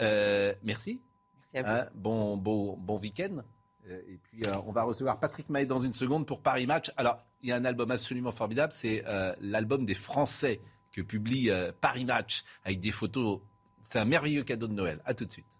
A: Euh, merci.
B: Merci à vous.
A: Hein, bon, bon, bon week-end. Euh, Et puis, euh, on va recevoir Patrick Mahé dans une seconde pour Paris Match. Alors, il y a un album absolument formidable, c'est euh, l'album des Français que publie euh, Paris Match avec des photos. C'est un merveilleux cadeau de Noël. À tout de suite.